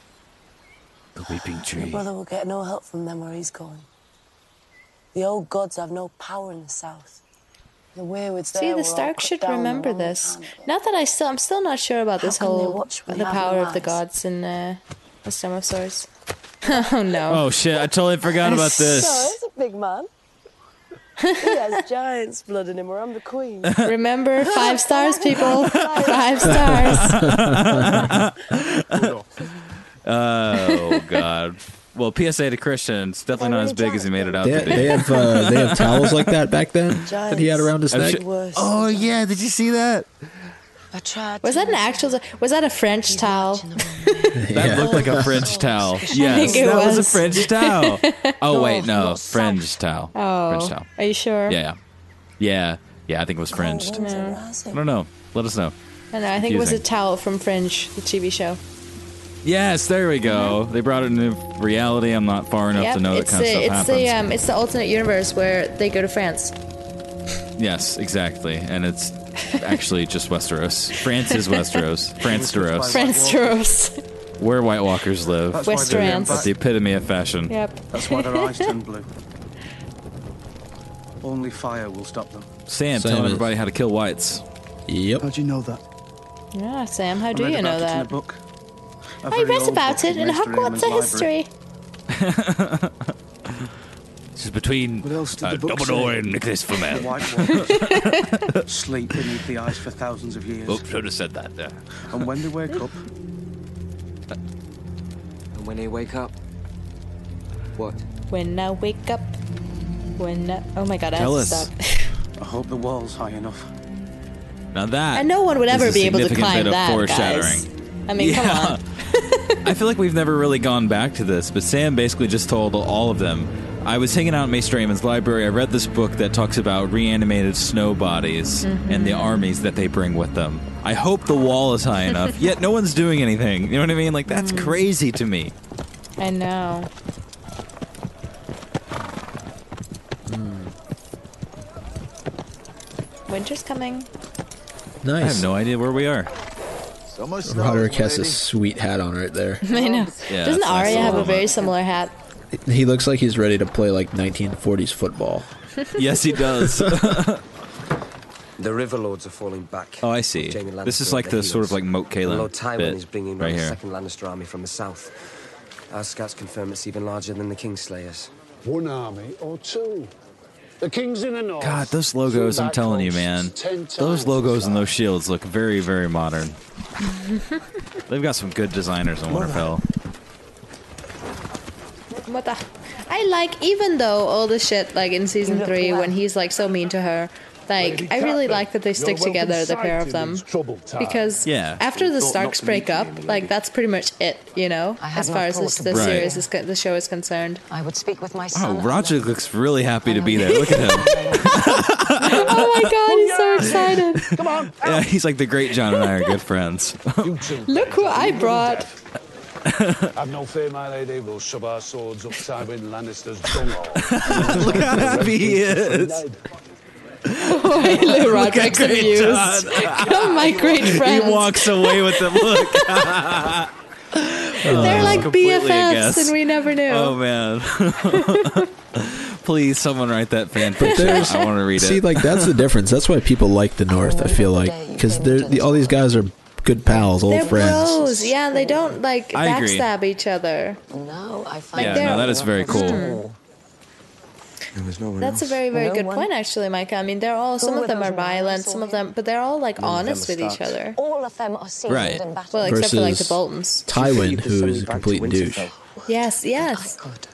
The weeping tree. Your tree. brother will get no help from them where he's going. The old gods have no power in the south. The weirwoods See, the were all Stark should remember this. time. Not that I still, I'm still not sure about How this whole watch when the power of the gods in uh, the Storm of Swords. oh no! Oh shit! I totally forgot about So, this. he's a big man. He has giant's blood in him, or I'm the queen. Remember, five stars, people. Five stars. oh god. Well, PSA to Christian. It's definitely not as big as he made it out They, to be. they have uh, they have towels like that back then that he had around his neck. sure- Oh yeah! Did you see that? I tried. Was that an actual? Was that a French towel? That looked like a French towel. Yes, think it that was. a. French towel. Oh wait, no, French towel. Oh, French towel. are you sure? Yeah, yeah, yeah, yeah. I think it was Fringed. No. I don't know. Let us know. I know. I think it was a towel from Fringe, the TV show. Yes, there we go. They brought it into reality. I'm not far enough Yep, to know that it's kind of the stuff it's happens. the um it's the alternate universe where they go to France. Yes, exactly. And it's actually just Westeros. France is Westeros. France Deros. France Where White Walkers live. That's why they're Westerans. At the epitome of fashion. Yep. That's why their eyes turn blue. Only fire will stop them. Sam, Sam telling is- everybody how to kill whites. Yep. How'd you know that? Yeah, Sam, how I do read you know about it in a that? book. A I very read old about book it in Maester Hogwarts Aemon's library. history. This is between What else did uh, the book Dumbledore say? and Nicolas The Flamel. Sleep beneath the ice for thousands of years. Oops, should have said that there. And when they wake up, And when they wake up, what? When I wake up, when I, oh my god, I Tell have to us. stop. I hope the wall's high enough. Now that And no one would ever be able to climb bit of that, foreshadowing. guys. I mean, come Yeah. on. I feel like we've never really gone back to this, but Sam basically just told all of them. I was hanging out in Maester Raymond's library. I read this book that talks about reanimated snow bodies and the mm-hmm. armies that they bring with them. I hope the wall is high enough, yet no one's doing anything. You know what I mean? Like, that's mm. crazy to me. I know. Hmm. Winter's coming. Nice. I have no idea where we are. So much Rodrik has a sweet hat on right there. I know. Yeah, Doesn't that's nice Arya have a very similar hat? He looks like he's ready to play like 1940s football. yes, he does. The River Lords are falling back. oh, I see. This is like at the their sort of like Moat And Cailin Lord Tywin bit is bringing right round the here. second Lannister army from the south. Our scouts confirm it's even larger than the Kingslayers. One army or two. The king's in the north. God, those logos, I'm telling you, man. Those logos and those shields look very, very modern. They've got some good designers in Winterfell. What the? I like, even though all the shit, like in season three, when he's like so mean to her, like, I really like that they stick together, the pair of them. Because Yeah. after the Starks break up, like, that's pretty much it, you know, as far as this, the Right. series, is, co- the show is concerned. I would speak with my son. Oh, Roger looks really happy to be there. Look at him. oh my god, he's so excited. Come on. Yeah, he's like the great John and I are good friends. Look who I brought. I have no fear, my lady. We'll shove our swords up Tywin Lannister's bunghole. Look how happy he is. Look, Rodrik's great amused. John. Oh, my great friends. He walks away with them. Look. They're like completely a BFFs, and we never knew. Oh man. Please, someone write that fan But fiction. there's I want to read it. see, like that's the difference. That's why people like the North. I feel like because the, all these guys are good pals, old They're friends. bros. Yeah, they don't like I agree. backstab each other. No, I find yeah, no, that is very cool. Mm. There was no one That's a else. very, very No good one- point, actually, Micah. I mean, they're all. Some Who of them are those men I violent. Some of them, but they're all like None honest with each other. All of them are seasoned Right. in battle. Well, except for like the Versus Boltons. Tywin, Keep the who sun is a complete douche. Winterfell. Yes, yes. Good.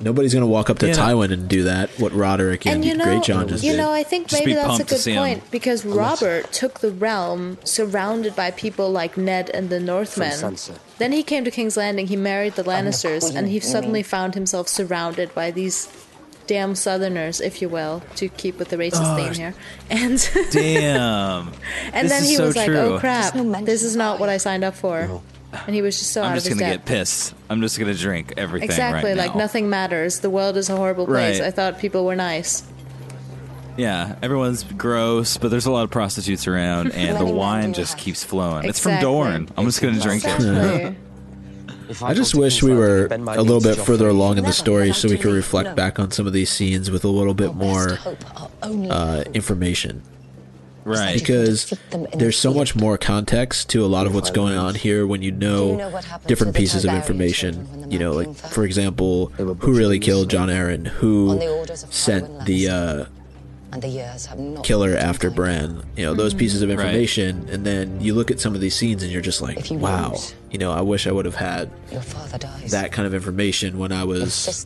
Nobody's gonna walk up to Yeah. Tywin and do that. What Rodrik and, And you know, Great John just you did. know, I think Just maybe that's a good see 'em. point because Robert took the realm surrounded by people like Ned and the Northmen. Then he came to King's Landing. He married the Lannisters, queen, and he suddenly found himself surrounded by these damn Southerners, if you will, to keep with the racist theme here. And Damn. and This then is he so was like, "Oh crap, no this is not what I signed up for." And he was just so I'm out just of his gonna depth. get pissed. I'm just gonna drink everything Exactly, right like now. nothing matters. The world is a horrible place. Right. I thought people were nice. Yeah, everyone's gross, but there's a lot of prostitutes around, and the wine just have- keeps flowing. It's from Exactly. Dorne. I'm just gonna drink it. Exactly. If I just wish we were and bend my a little bit further along in the story so we could reflect back on some of these scenes with a little bit more best hope, our only uh, information. Right. Because Keep them in there's so much more context to a lot of what's going on here when you know, you know different pieces of information. children when the You know, like for example, who really killed Jon Arryn? Who the sent the uh, And the years have not killer after kind. Bran? You know, those pieces of Right. information, and then you look at some of these scenes and you're just like, you wow. lose- You know, I wish I would have had Your father dies. that kind of information when I was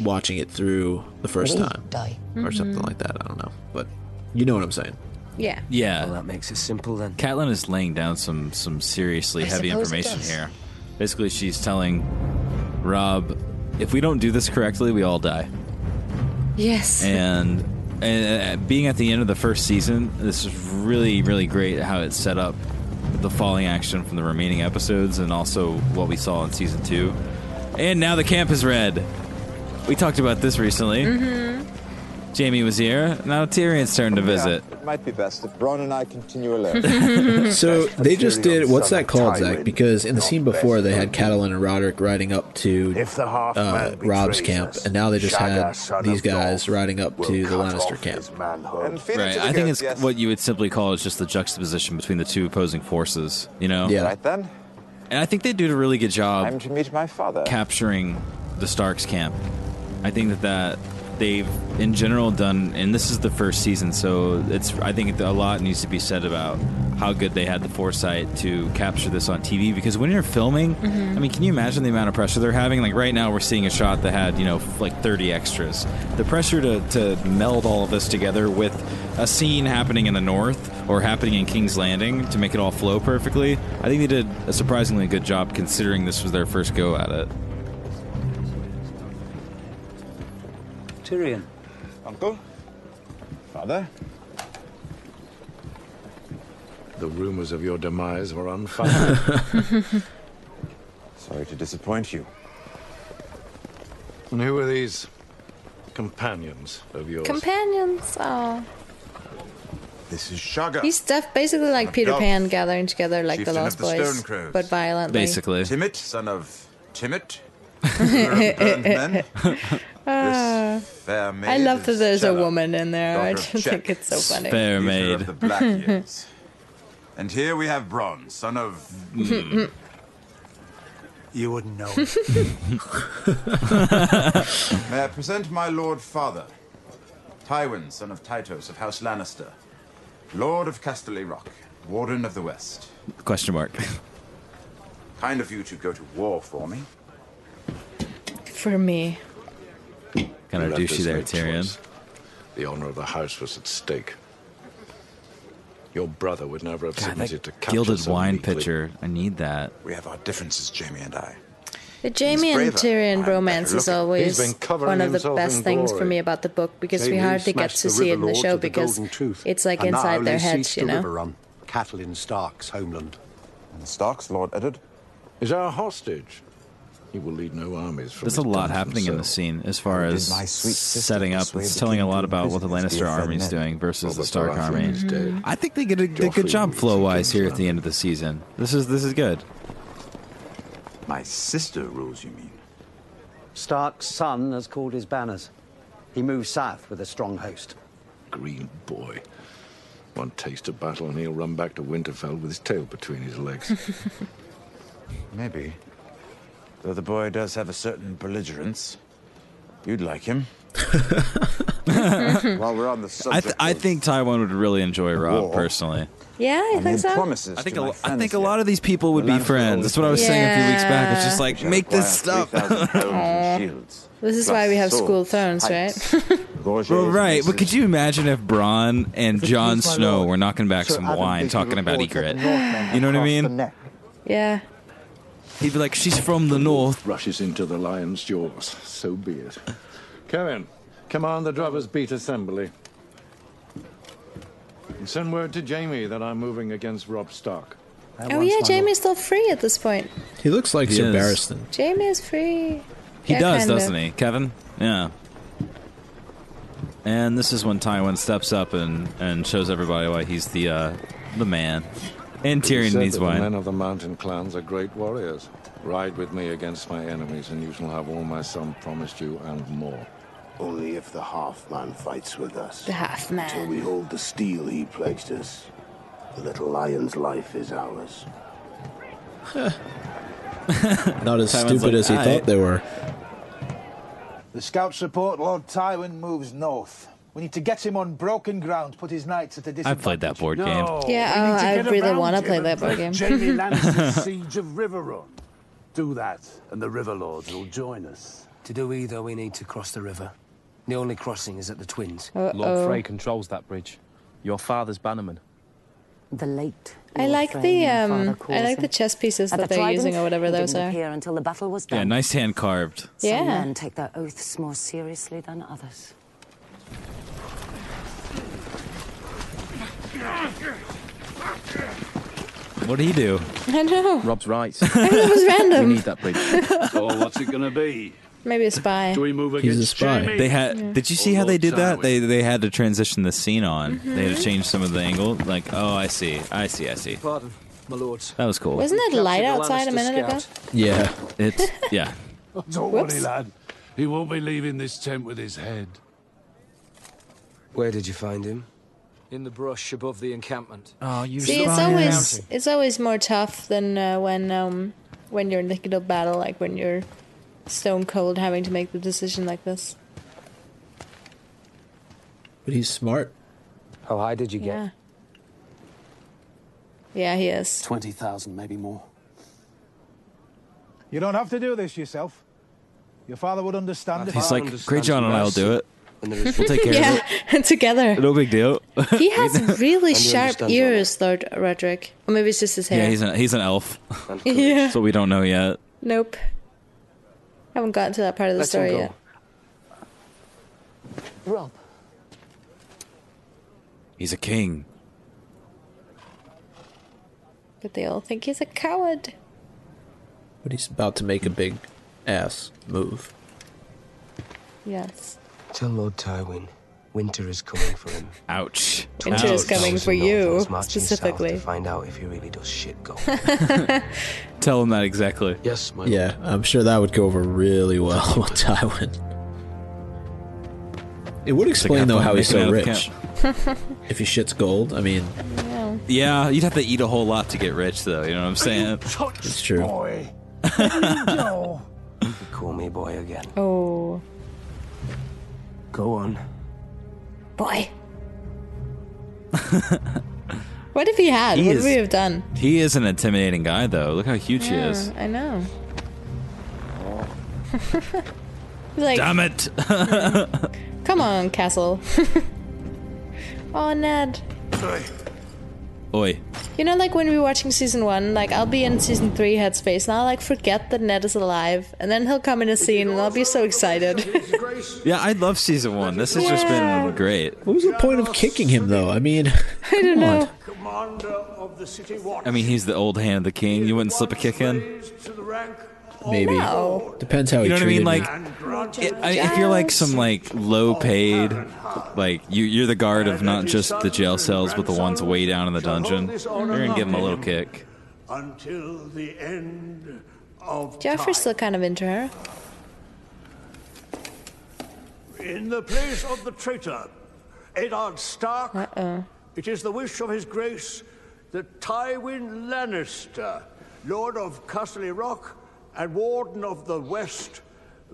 watching it through the first We time die. or something like that. I don't know, but you know what I'm saying. Yeah. Yeah. Well, that makes it simple then. Catelyn is laying down some some seriously I heavy suppose it information does. here. Basically, she's telling Robb, if we don't do this correctly, we all die. Yes. And and uh, being at the end of the first season, this is really really great how it set up the falling action from the remaining episodes, and also what we saw in season two. And now the camp is red. We talked about this recently. Mm-hmm. Jaime was here. Now Tyrion's turn to visit. It might be best if Bronn and I continue alone. So they just did what's that called, Zach? Because in the scene before they had of Catelyn and Rodrik riding up to If uh, Robb's camp, and now they just had these guys riding up to the cut Lannister camp. manhood. And Right. I think it's what you would simply call is just the juxtaposition between the two opposing forces. You know. Yeah. Right then, And I think they did a really good job time to meet my father. capturing the Starks camp. I think that that they've in general done, and this is the first season, so it's I think a lot needs to be said about how good they had the foresight to capture this on TV. Because when you're filming, mm-hmm. I mean, can you imagine the amount of pressure they're having? Like right now, we're seeing a shot that had you know like 30 extras. The pressure to to meld all of this together with a scene happening in the north or happening in King's Landing to make it all flow perfectly. I think they did a surprisingly good job considering this was their first go at it. Tyrion. Uncle? Father? The rumors of your demise were unfounded. Sorry to disappoint you. And who are these companions of yours? Companions. Oh, This is Shagga. he's def- basically like Peter Dolph, Pan gathering together like the Lost the Boys, Stone Crows. but violently. Basically. Timett, son of Timett. Ruler of the burned men. Fair maid I love that there's a woman in there. I daughter of just think it's so funny. Fair maid. of the Black Years. and here we have Bronn, son of. Mm-hmm. You wouldn't know. May I present my lord father, Tywin, son of Tytos of House Lannister, Lord of Casterly Rock, Warden of the West. Question mark. Kind of you to go to war for me. For me. Kind of You douchey there, no Tyrion. choice. The honor of the house was at stake. Your brother would never have God, submitted to that capture gilded so wine meekly. pitcher. I need that. We have our differences, Jaime and I. The Jaime and. Tyrion romance is always He's been covering one of the best in things for me about the book because we hardly get to see it in the show with the because Tooth, it's like and inside their heads, siege you to know. River Run, Catelyn Stark's homeland. And Starks, Lord Eddard? Is our hostage. He will lead no armies from There's a lot dungeon happening in cell. the scene as far as my sweet sister setting up. It's telling a lot about what the Lannister army is doing versus the Stark army. is dead. I think they did a, did a good job flow wise here at the end of the season. This is this is good. My sister rules, you mean? Stark's son has called his banners. He moves south with a strong host. Green boy. One taste of battle and he'll run back to Winterfell with his tail between his legs. Maybe. Though the boy does have a certain belligerence. You'd like him. While we're on the I subject, th- I think Tywin would really enjoy Robb war. personally. Yeah, I I think so. promises I think to a, my I friends think a lot of these people would be friends. That's what I was saying a few weeks back. It's just like make this acquire stuff. 3,000 helms and shields, This is why we have School Thrones, pikes, right? Well, right, but could you imagine if Bronn and Jon Snow were knocking back some wine, talking about reports Ygritte? You know what I have crossed the mean? yeah. He'd be like, "She's from the north." Rushes into the lion's jaws. So be it. Kevan, command the Drovers Beat Assembly. And send word to Jaime that I'm moving against Robb Stark. Oh yeah, Jaime's still free at this point. He looks like He Sir is. Barristan. Jaime is free. He Yeah, does, doesn't he, Kevan? Yeah. And this is when Tywin steps up and, and shows everybody why he's the uh, the man. And It is Tyrion said needs that The wine. men of the mountain clans are great warriors. Ride with me against my enemies, and you shall have all my son promised you and more. Only if the half-man fights with us. The half-man. Till man. we hold the steel he pledged us. The little lion's life is ours. Not as Tywin's stupid like, as he "Aight." thought they were. The scouts report Lord Tywin moves north. We need to get him on broken ground, put his knights at a I disadvantage. I've played that board game. No, Yeah, oh, I get really wanna play that board game. Jaime Lannister's siege of Riverrun. Do that, and the River Lords will join us. To do either, we need to cross the river. The only crossing is at the Twins. Uh-oh. Lord Frey controls that bridge. Your father's bannerman. The late. I Lord like Frey, the my um, I like him. the chess pieces that the they're Trident, using or whatever those are. appear until the battle was done. Yeah, nice hand carved. Yeah. Some Yeah. men take their oaths more seriously than others. What did he do? I know. Robb's right. I know it was random. we need that bridge. So what's it gonna be? Maybe a spy. Do we move against He's a spy. Jaime? They had. Yeah. Did you see Or how they did that? They they had to transition the scene on. They had to mm-hmm. change some of the angle. Like, oh, I see, I see, I see. Pardon, my lords. That was cool. Wasn't it light outside a minute ago? Yeah, it's yeah. Don't Whoops. worry, lad. He won't be leaving this tent with his head. Where did you find him? In the brush above the encampment. Oh, you See, it's always it's always more tough than uh, when um when you're in the heat of battle, like when you're stone cold having to make the decision like this. But he's smart. How high did you get? Yeah. Yeah, he is. 20,000, maybe more. You don't have to do this yourself. Your father would understand if He's I like, great, John, and I'll do it. We'll take care of Yeah, together. No big deal. He has really sharp ears, Lord Roderick. Or maybe it's just his hair. Yeah, he's an he's an elf. Yeah. So we don't know yet. Nope. Haven't gotten to that part of the Let him story go. yet. Robb, He's a king. But they all think he's a coward. But he's about to make a big ass move. Yes. Tell Lord Tywin, winter is coming for him. Ouch. Winter is coming for you, Northerns marching south specifically. to find out if he really does shit go. Tell him that exactly. Yes, my Yeah, I'm sure that would go over really well with Tywin. It would explain though how he's so rich. if he shits gold, I mean, Yeah, you'd have to eat a whole lot to get rich, though. You know what I'm saying? it's true. Boy, where you? Call me boy again. Oh. Go on. Boy. what if he had? He what is- would we have done? He is an intimidating guy, though. Look how huge he is. I know. He's like, Damn it! come on, Castle. oh, Ned. Oi. You know, like when we were watching season one, like I'll be in season three headspace, and I'll like forget that Ned is alive, and then he'll come in a scene, and I'll be so excited. Yeah, I love season one. This has just been great. What was the point of kicking him though? I mean, I don't know. Commander of the city watch. I mean, he's the old hand of the king. You wouldn't slip a kick in? To the rank Oh, maybe No. depends how You he know what I mean? treated Like, me. granted I, if you're like some like low paid, like you, you're the guard of not just the jail cells, but the ones way down in the dungeon. You're gonna give him a little kick. until the end of Joffrey's still kind of into her. In the place of the traitor, Eddard Stark, Uh-oh. it is the wish of his grace that Tywin Lannister, Lord of Casterly Rock and Warden of the West,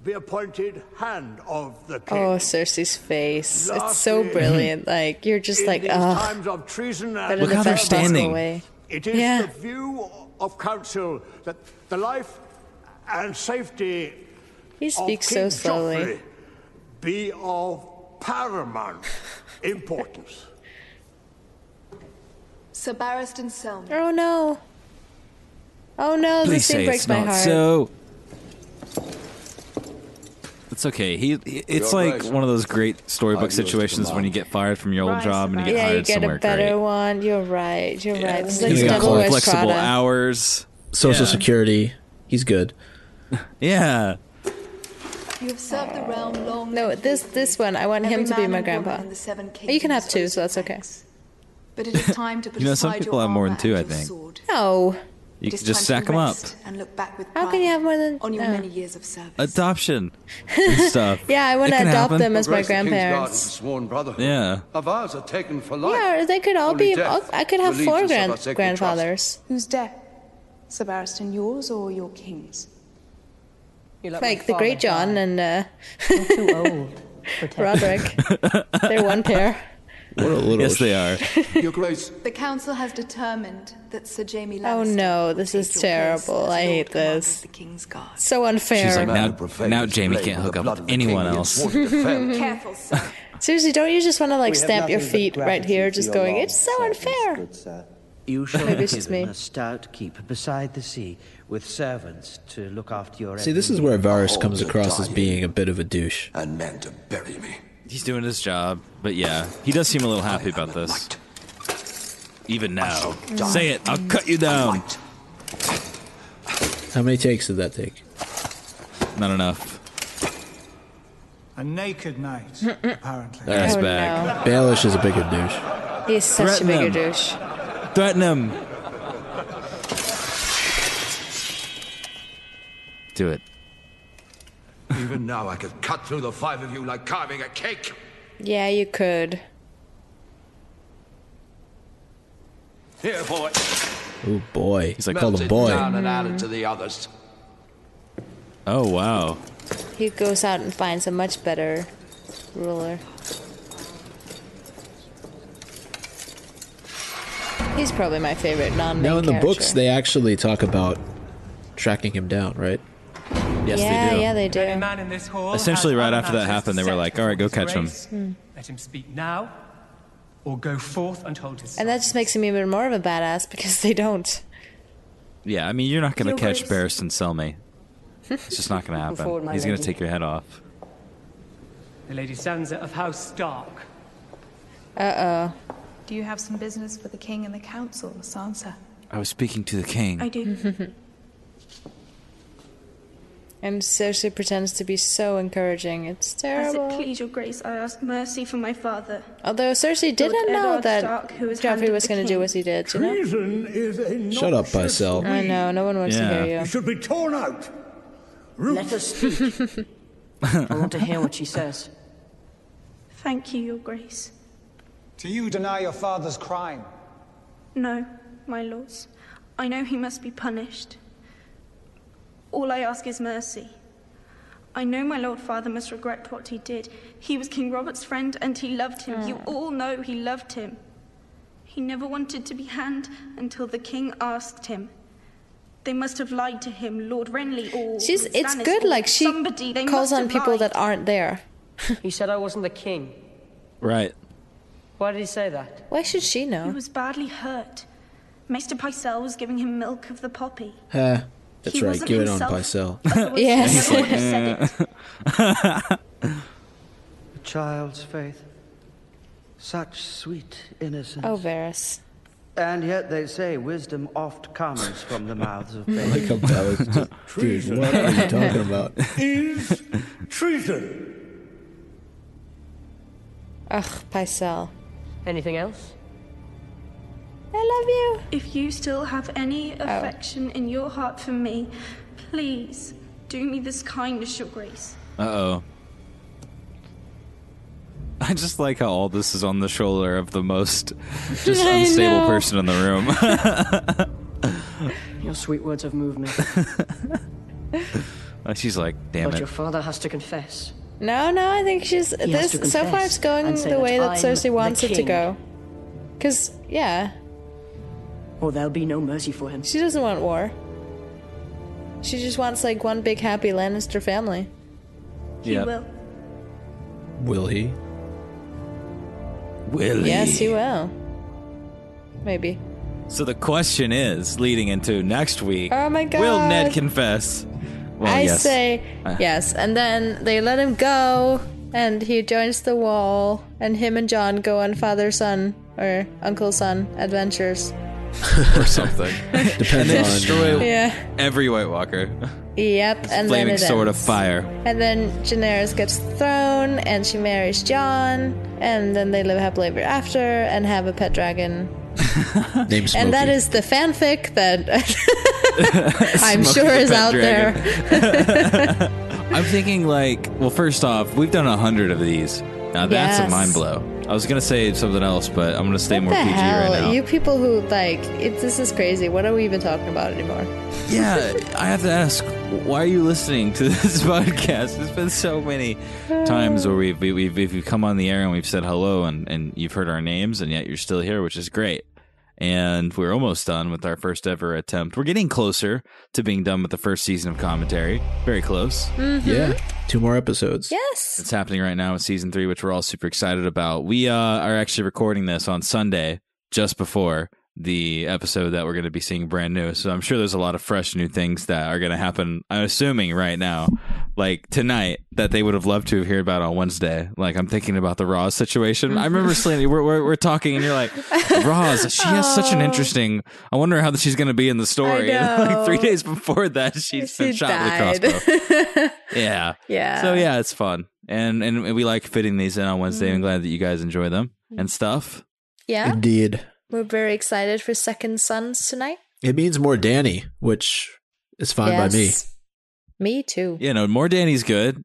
be appointed Hand of the King. Oh, Cersei's face. It's so brilliant. Like, you're just like, these oh, times of treason and better the best possible way. It is Yeah. the view of council that the life and safety He of speaks King so slowly. Joffrey be of paramount importance. Sir Barristan Selmy. Oh no. Oh no, Please this scene say breaks my heart. so. It's okay. He, he- it's like Grace, one of those great storybook used situations when you get fired from your old Right, job and you get yeah, hired you get somewhere a better great. one. You're right. You're right. This is like He's got Devil flexible Prada. hours. Social Yeah. security, he's good. Yeah. You have served the realm long. No, this this one, I want him to be my grandpa. in the seven You can have two, so that's okay. But it is time to put You know, some people have more than two, I think. sword. No. You It can just time stack them up. And look back with How can you have more than on your no. many years of service. Adoption and stuff. Yeah, I want to adopt happen. them as my Grace, the King's Guard is a grandparents. sworn brotherhood. Yeah. Our vows are taken for life. Yeah, they could all Only be. death I could have four grand grandfathers. Whose death? Sir Barristan, yours or your king's? Like the Great John and uh, too old. Rodrik. They're one pair. What a little. Yes, they are. Your Grace, The council has determined that Sir Jaime oh, Lannister. Oh no, this is terrible. I hate this. The King's Guard. So unfair. She's like, now, now Jaime can't hook up with anyone else. has sworn to defend. Careful, sir. Seriously, don't you just want to like stamp your feet right here, just going, it's so unfair. You shall Maybe be it's just me. a stout keep beside the sea, with servants to look after your. See, this is where need. Varys comes across as being a bit of a douche. and men to bury me. He's doing his job, but yeah, he does seem a little happy about this. Even now, say it. I'll cut you down. How many takes did that take? Not enough. A naked knight, apparently. That's Oh, bad. Baelish is a bigger douche. He's such Threaten a bigger him. douche. Threaten him. Do it. Even now, I could cut through the five of you like carving a cake. Yeah, you could. Here, boy. Oh boy. He's like, Call Melt him it boy. down and add it to the others. Oh wow. He goes out and finds a much better ruler. He's probably my favorite non-main Now in the character. books, they actually talk about tracking him down, right? Yes, yeah, they do. yeah, they do. Any man in this hall Essentially, right after that happened, they were like, "All right, go catch his him." grace. Let him speak now, or go forth and hold his. And that just makes him even more of a badass because they don't. Yeah, I mean, you're not going to Your catch Grace. Barristan Selmy. It's just not going to happen. my He's going to take your head off. The Lady Sansa of House Stark. Uh oh. Do you have some business for the king and the council, Sansa? I was speaking to the king. I do. And Cersei pretends to be so encouraging. It's terrible. As terrible. it please your grace, I ask mercy for my father. Although Cersei didn't know Eddard that Stark, who is Joffrey of was going to do what he did, you know? Treason is a Shut up, noxious Pycelle. I know, no one wants to hear you. It should be torn out. Let her speak. I want to hear what she says. Thank you, your grace. Do you deny your father's crime? No, my lords. I know he must be punished. All I ask is mercy. I know my lord father must regret what he did. He was King Robert's friend and he loved him. You mm. all know he loved him. He never wanted to be hanged until the king asked him. They must have lied to him, Lord Renly or She's it's good like she somebody. They calls on people lied. that aren't there. he said I wasn't the king. Right. Why did he say that? Why should she know? He was badly hurt. Maester Pycelle was giving him milk of the poppy. Huh. That's He right. wasn't Give it on himself. Pycelle. Yes. Never would have said it. A child's faith. Such sweet innocence. Oh, Varys. And yet they say wisdom oft comes from the mouths of babes. like how Bella's just, dude, what are you talking about? Is treason. Ugh, Pycelle. Anything else? I love you. If you still have any affection in your heart for me, please do me this kindness, your grace. Uh oh. I just like how all this is on the shoulder of the most just unstable person in the room. Your sweet words have moved me. She's like, damn but it. your father has to confess. No, no, I think she's He this so far it's going the way that I'm Cersei wants it to go. Cause yeah, Or there'll be no mercy for him. she doesn't want war. She just wants like one big happy Lannister family. He Yep. will. Will he? Will he? Yes, he will. Maybe. So the question is, leading into next week, Oh my God. will Ned confess? Well, I yes. say Uh, yes, and then they let him go, and he joins the wall, and him and Jon go on father son or uncle son adventures. or something. Depends and they on, destroy uh, Yeah. every White Walker. Yep, and Flaming then it sword ends. of fire. And then Daenerys gets the throne, and she marries Jon, and then they live happily ever after and have a pet dragon. Name Smokey. And that is the fanfic that I'm Smokey sure the is Pet out Dragon. there. I'm thinking like, well, first off, we've done a hundred of these. Now that's Yes. a mind blow. I was gonna say something else, but I'm gonna stay what more PG hell? right now. You people who like it, this is crazy. What are we even talking about anymore? yeah, I have to ask, why are you listening to this podcast? There's been so many times where we've we- we've, we've come on the air and we've said hello and and you've heard our names and yet you're still here, which is great. And we're almost done with our first ever attempt. We're getting closer to being done with the first season of commentary. Very close. Mm-hmm. Yeah, two more episodes. Yes. It's happening right now with season three, which we're all super excited about. We uh, are actually recording this on Sunday, just before the episode that we're going to be seeing brand new. So I'm sure there's a lot of fresh new things that are going to happen. I'm assuming right now, like tonight, that they would have loved to hear about on Wednesday. Like I'm thinking about the Ros situation. I remember Slaney, we're, we're we're talking, and you're like, Ros, she has such an interesting. I wonder how she's going to be in the story. And like three days before that, she's been shot died. with a crossbow. Yeah. Yeah. So yeah, it's fun, and and we like fitting these in on Wednesday. Mm. I'm glad that you guys enjoy them and stuff. Yeah. Indeed. We're very excited for Second Sons tonight. It means more Dany, which is fine by me. Me too. You know, more Dany's good.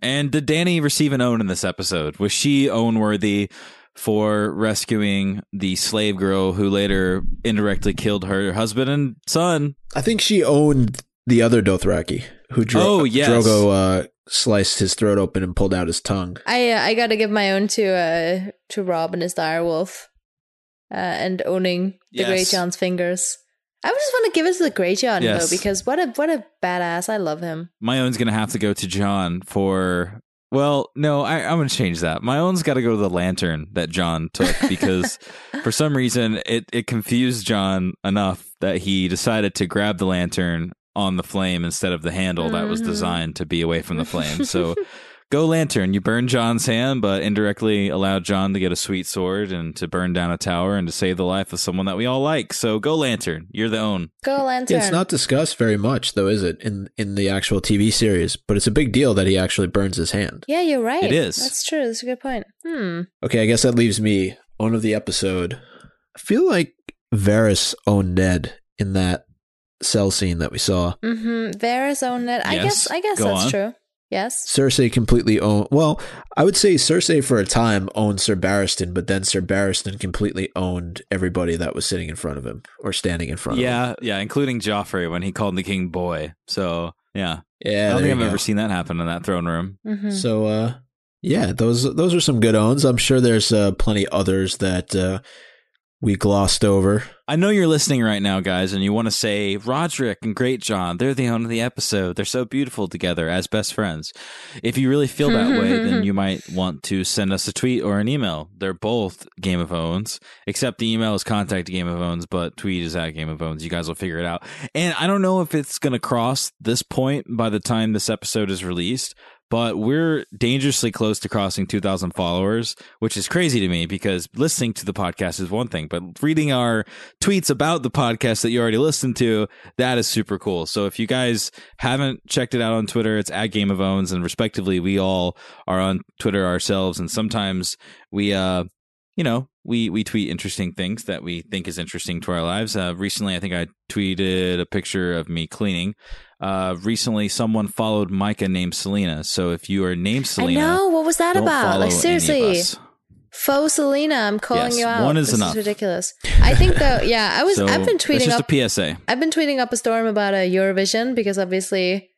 And did Dany receive an own in this episode? Was she own worthy for rescuing the slave girl who later indirectly killed her husband and son? I think she owned the other Dothraki, who Dro- Oh, yes. Drogo uh, sliced his throat open and pulled out his tongue. I uh, I got to give my own to uh to Robb and his direwolf, uh, and owning the Yes. Great John's fingers. I would just want to give it to the Great John Yes. though, because what a what a badass! I love him. My own's gonna have to go to Jon for. Well, no, I, I'm gonna change that. My own's got to go to the lantern that Jon took because for some reason it it confused Jon enough that he decided to grab the lantern on the flame instead of the handle that was Mhm. designed to be away from the flame. So go lantern. You burn Jon's hand, but indirectly allowed Jon to get a sweet sword and to burn down a tower and to save the life of someone that we all like. So go lantern. You're the own. Go lantern. It's not discussed very much, though, is it, in in the actual TV series? But it's a big deal that he actually burns his hand. Yeah, you're right. It is. That's true. That's a good point. Hmm. Okay, I guess that leaves me on of the episode. I feel like Varys owned Ned in that cell scene that we saw. Mm-hmm. Varys owned it. I Yes. guess. I guess Go that's on. true. Yes. Cersei completely owned. Well, I would say Cersei for a time owned Sir Barristan, but then Sir Barristan completely owned everybody that was sitting in front of him or standing in front of him. Yeah, yeah, including Joffrey when he called the king boy. So yeah, Yeah, I don't think I've go. ever seen that happen in that throne room. Mm-hmm. So, uh, yeah, those those are some good owns. I'm sure there's uh, plenty others that uh, we glossed over. I know you're listening right now, guys, and you want to say Rodrik and Greatjon. They're the own of the episode. They're so beautiful together as best friends. If you really feel that way, then you might want to send us a tweet or an email. They're both Game of Owns, except the email is contact Game of Owns, but tweet is at Game of Owns. You guys will figure it out. And I don't know if it's going to cross this point by the time this episode is released. But we're dangerously close to crossing 2,000 followers, which is crazy to me because listening to the podcast is one thing, but reading our tweets about the podcast that you already listened to, that is super cool. So if you guys haven't checked it out on Twitter, it's at Game of Owns, and respectively, we all are on Twitter ourselves, and sometimes we, uh, you know, we we tweet interesting things that we think is interesting to our lives. Uh, recently, I think I tweeted a picture of me cleaning. Uh, recently, someone followed Micah named Selena. So if you are named Selena, I know. What was that about? Like seriously. us. Faux Selena, I'm calling Yes, you out. one is this enough. is ridiculous. I think though, yeah, I was. So I've been tweeting just up. a PSA. I've been tweeting up a storm about a Eurovision because obviously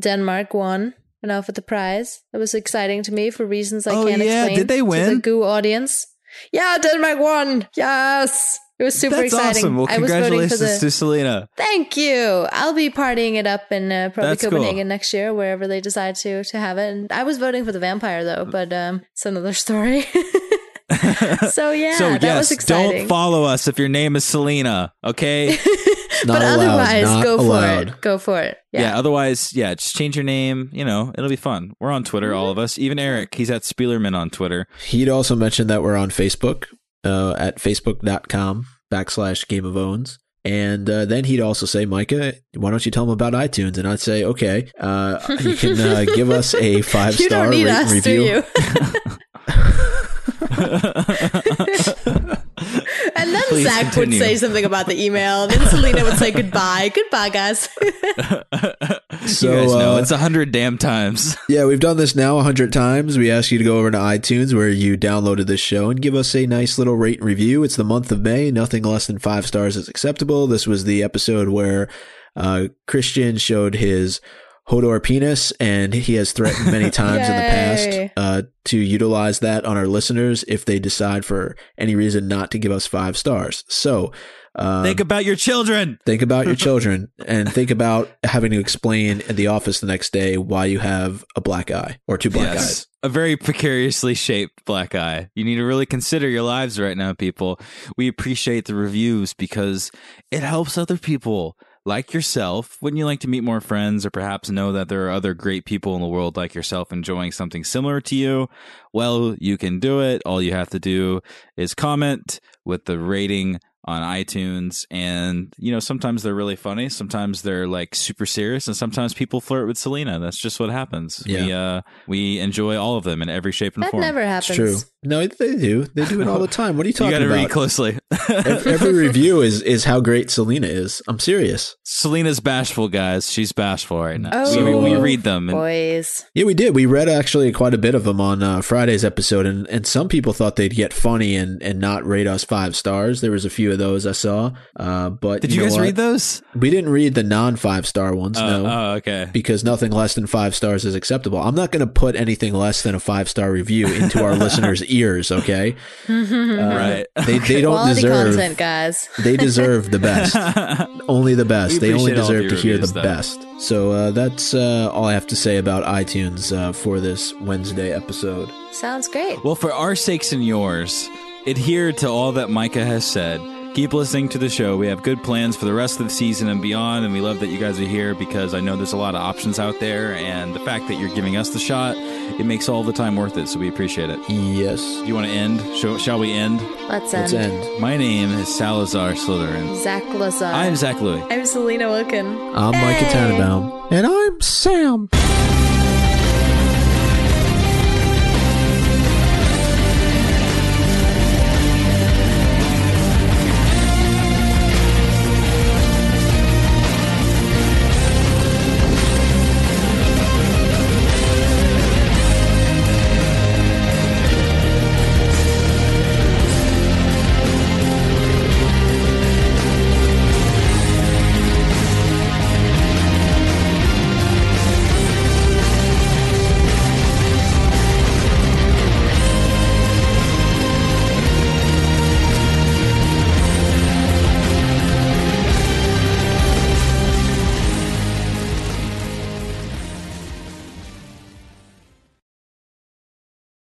Denmark won. Know, for the prize. It was exciting to me for reasons I Oh, can't yeah? explain. Did they To the win? Goo audience. Yeah, Denmark won. Yes, it was super That's exciting. awesome. Well, I was voting for the. to Selena. Thank you. I'll be partying it up in uh, probably That's cool. Copenhagen next year, wherever they decide to to have it. And I was voting for the vampire though, but um, it's another story. so yeah, so that yes, was exciting. don't follow us if your name is Selena. Okay. but otherwise, Not go allowed. for it. Go for it. Yeah. Yeah. Otherwise, yeah, just change your name. You know, it'll be fun. We're on Twitter, all of us. Even Eric, he's at Spielerman on Twitter. He'd also mentioned that we're on Facebook uh, at facebook.com backslash Game of Owns. And uh, then he'd also say, Micah, why don't you tell him about iTunes? And I'd say, okay, uh, you can uh, give us a five star rate us, and do review. you? and then Please Zach continue. would say something about the email. Then Selena would say goodbye. Goodbye, guys. So, you guys know uh, it's a hundred damn times. Yeah, we've done this now a hundred times. We ask you to go over to iTunes where you downloaded this show and give us a nice little rate and review. It's the month of May. Nothing less than five stars is acceptable. This was the episode where uh, Christian showed his Hodor penis, and he has threatened many times in the past uh, to utilize that on our listeners if they decide for any reason not to give us five stars. So. Um, Think about your children. Think about your children and think about having to explain in the office the next day why you have a black eye or two black eyes. A very precariously shaped black eye. You need to really consider your lives right now, people. We appreciate the reviews because it helps other people like yourself. Wouldn't you like to meet more friends or perhaps know that there are other great people in the world like yourself enjoying something similar to you? Well, you can do it. All you have to do is comment with the rating on iTunes. And, you know, sometimes they're really funny. Sometimes they're like super serious. And sometimes people flirt with Selena. That's just what happens. We, Yeah. uh, we enjoy all of them in every shape and That form. never happens. It's true. No, they do. They do it all the time. What are you talking about? You got to read closely. Ev- Every review is is how great Selena is. I'm serious. Selena's bashful, guys. She's bashful right now. Oh, we, we read them. And boys. Yeah, we did. We read actually quite a bit of them on uh, Friday's episode, and, and some people thought they'd get funny and, and not rate us five stars. There was a few of those I saw. Uh, but Did you, know guys what? read those? We didn't read the non five star ones. Uh, no. oh, okay. because nothing less than five stars is acceptable. I'm not going to put anything less than a five star review into our listeners' ears. Okay, right. They they don't Quality deserve. content, guys. They deserve the best. only the best. We They only appreciate all of deserve to your hear the though. best. So uh, that's uh, all I have to say about iTunes uh, for this Wednesday episode. Sounds great. Well, for our sakes and yours, adhere to all that Micah has said. Keep listening to the show. We have good plans for the rest of the season and beyond, and we love that you guys are here because I know there's a lot of options out there, and the fact that you're giving us the shot, it makes all the time worth it. So we appreciate it. Yes. Do you want to end? Shall, shall we end? Let's end. Let's end. My name is Salazar Slytherin. Zach Lazar. I'm Zach Louis. I'm Selena Wilkin. I'm Micah Tannenbaum. And I'm Sam.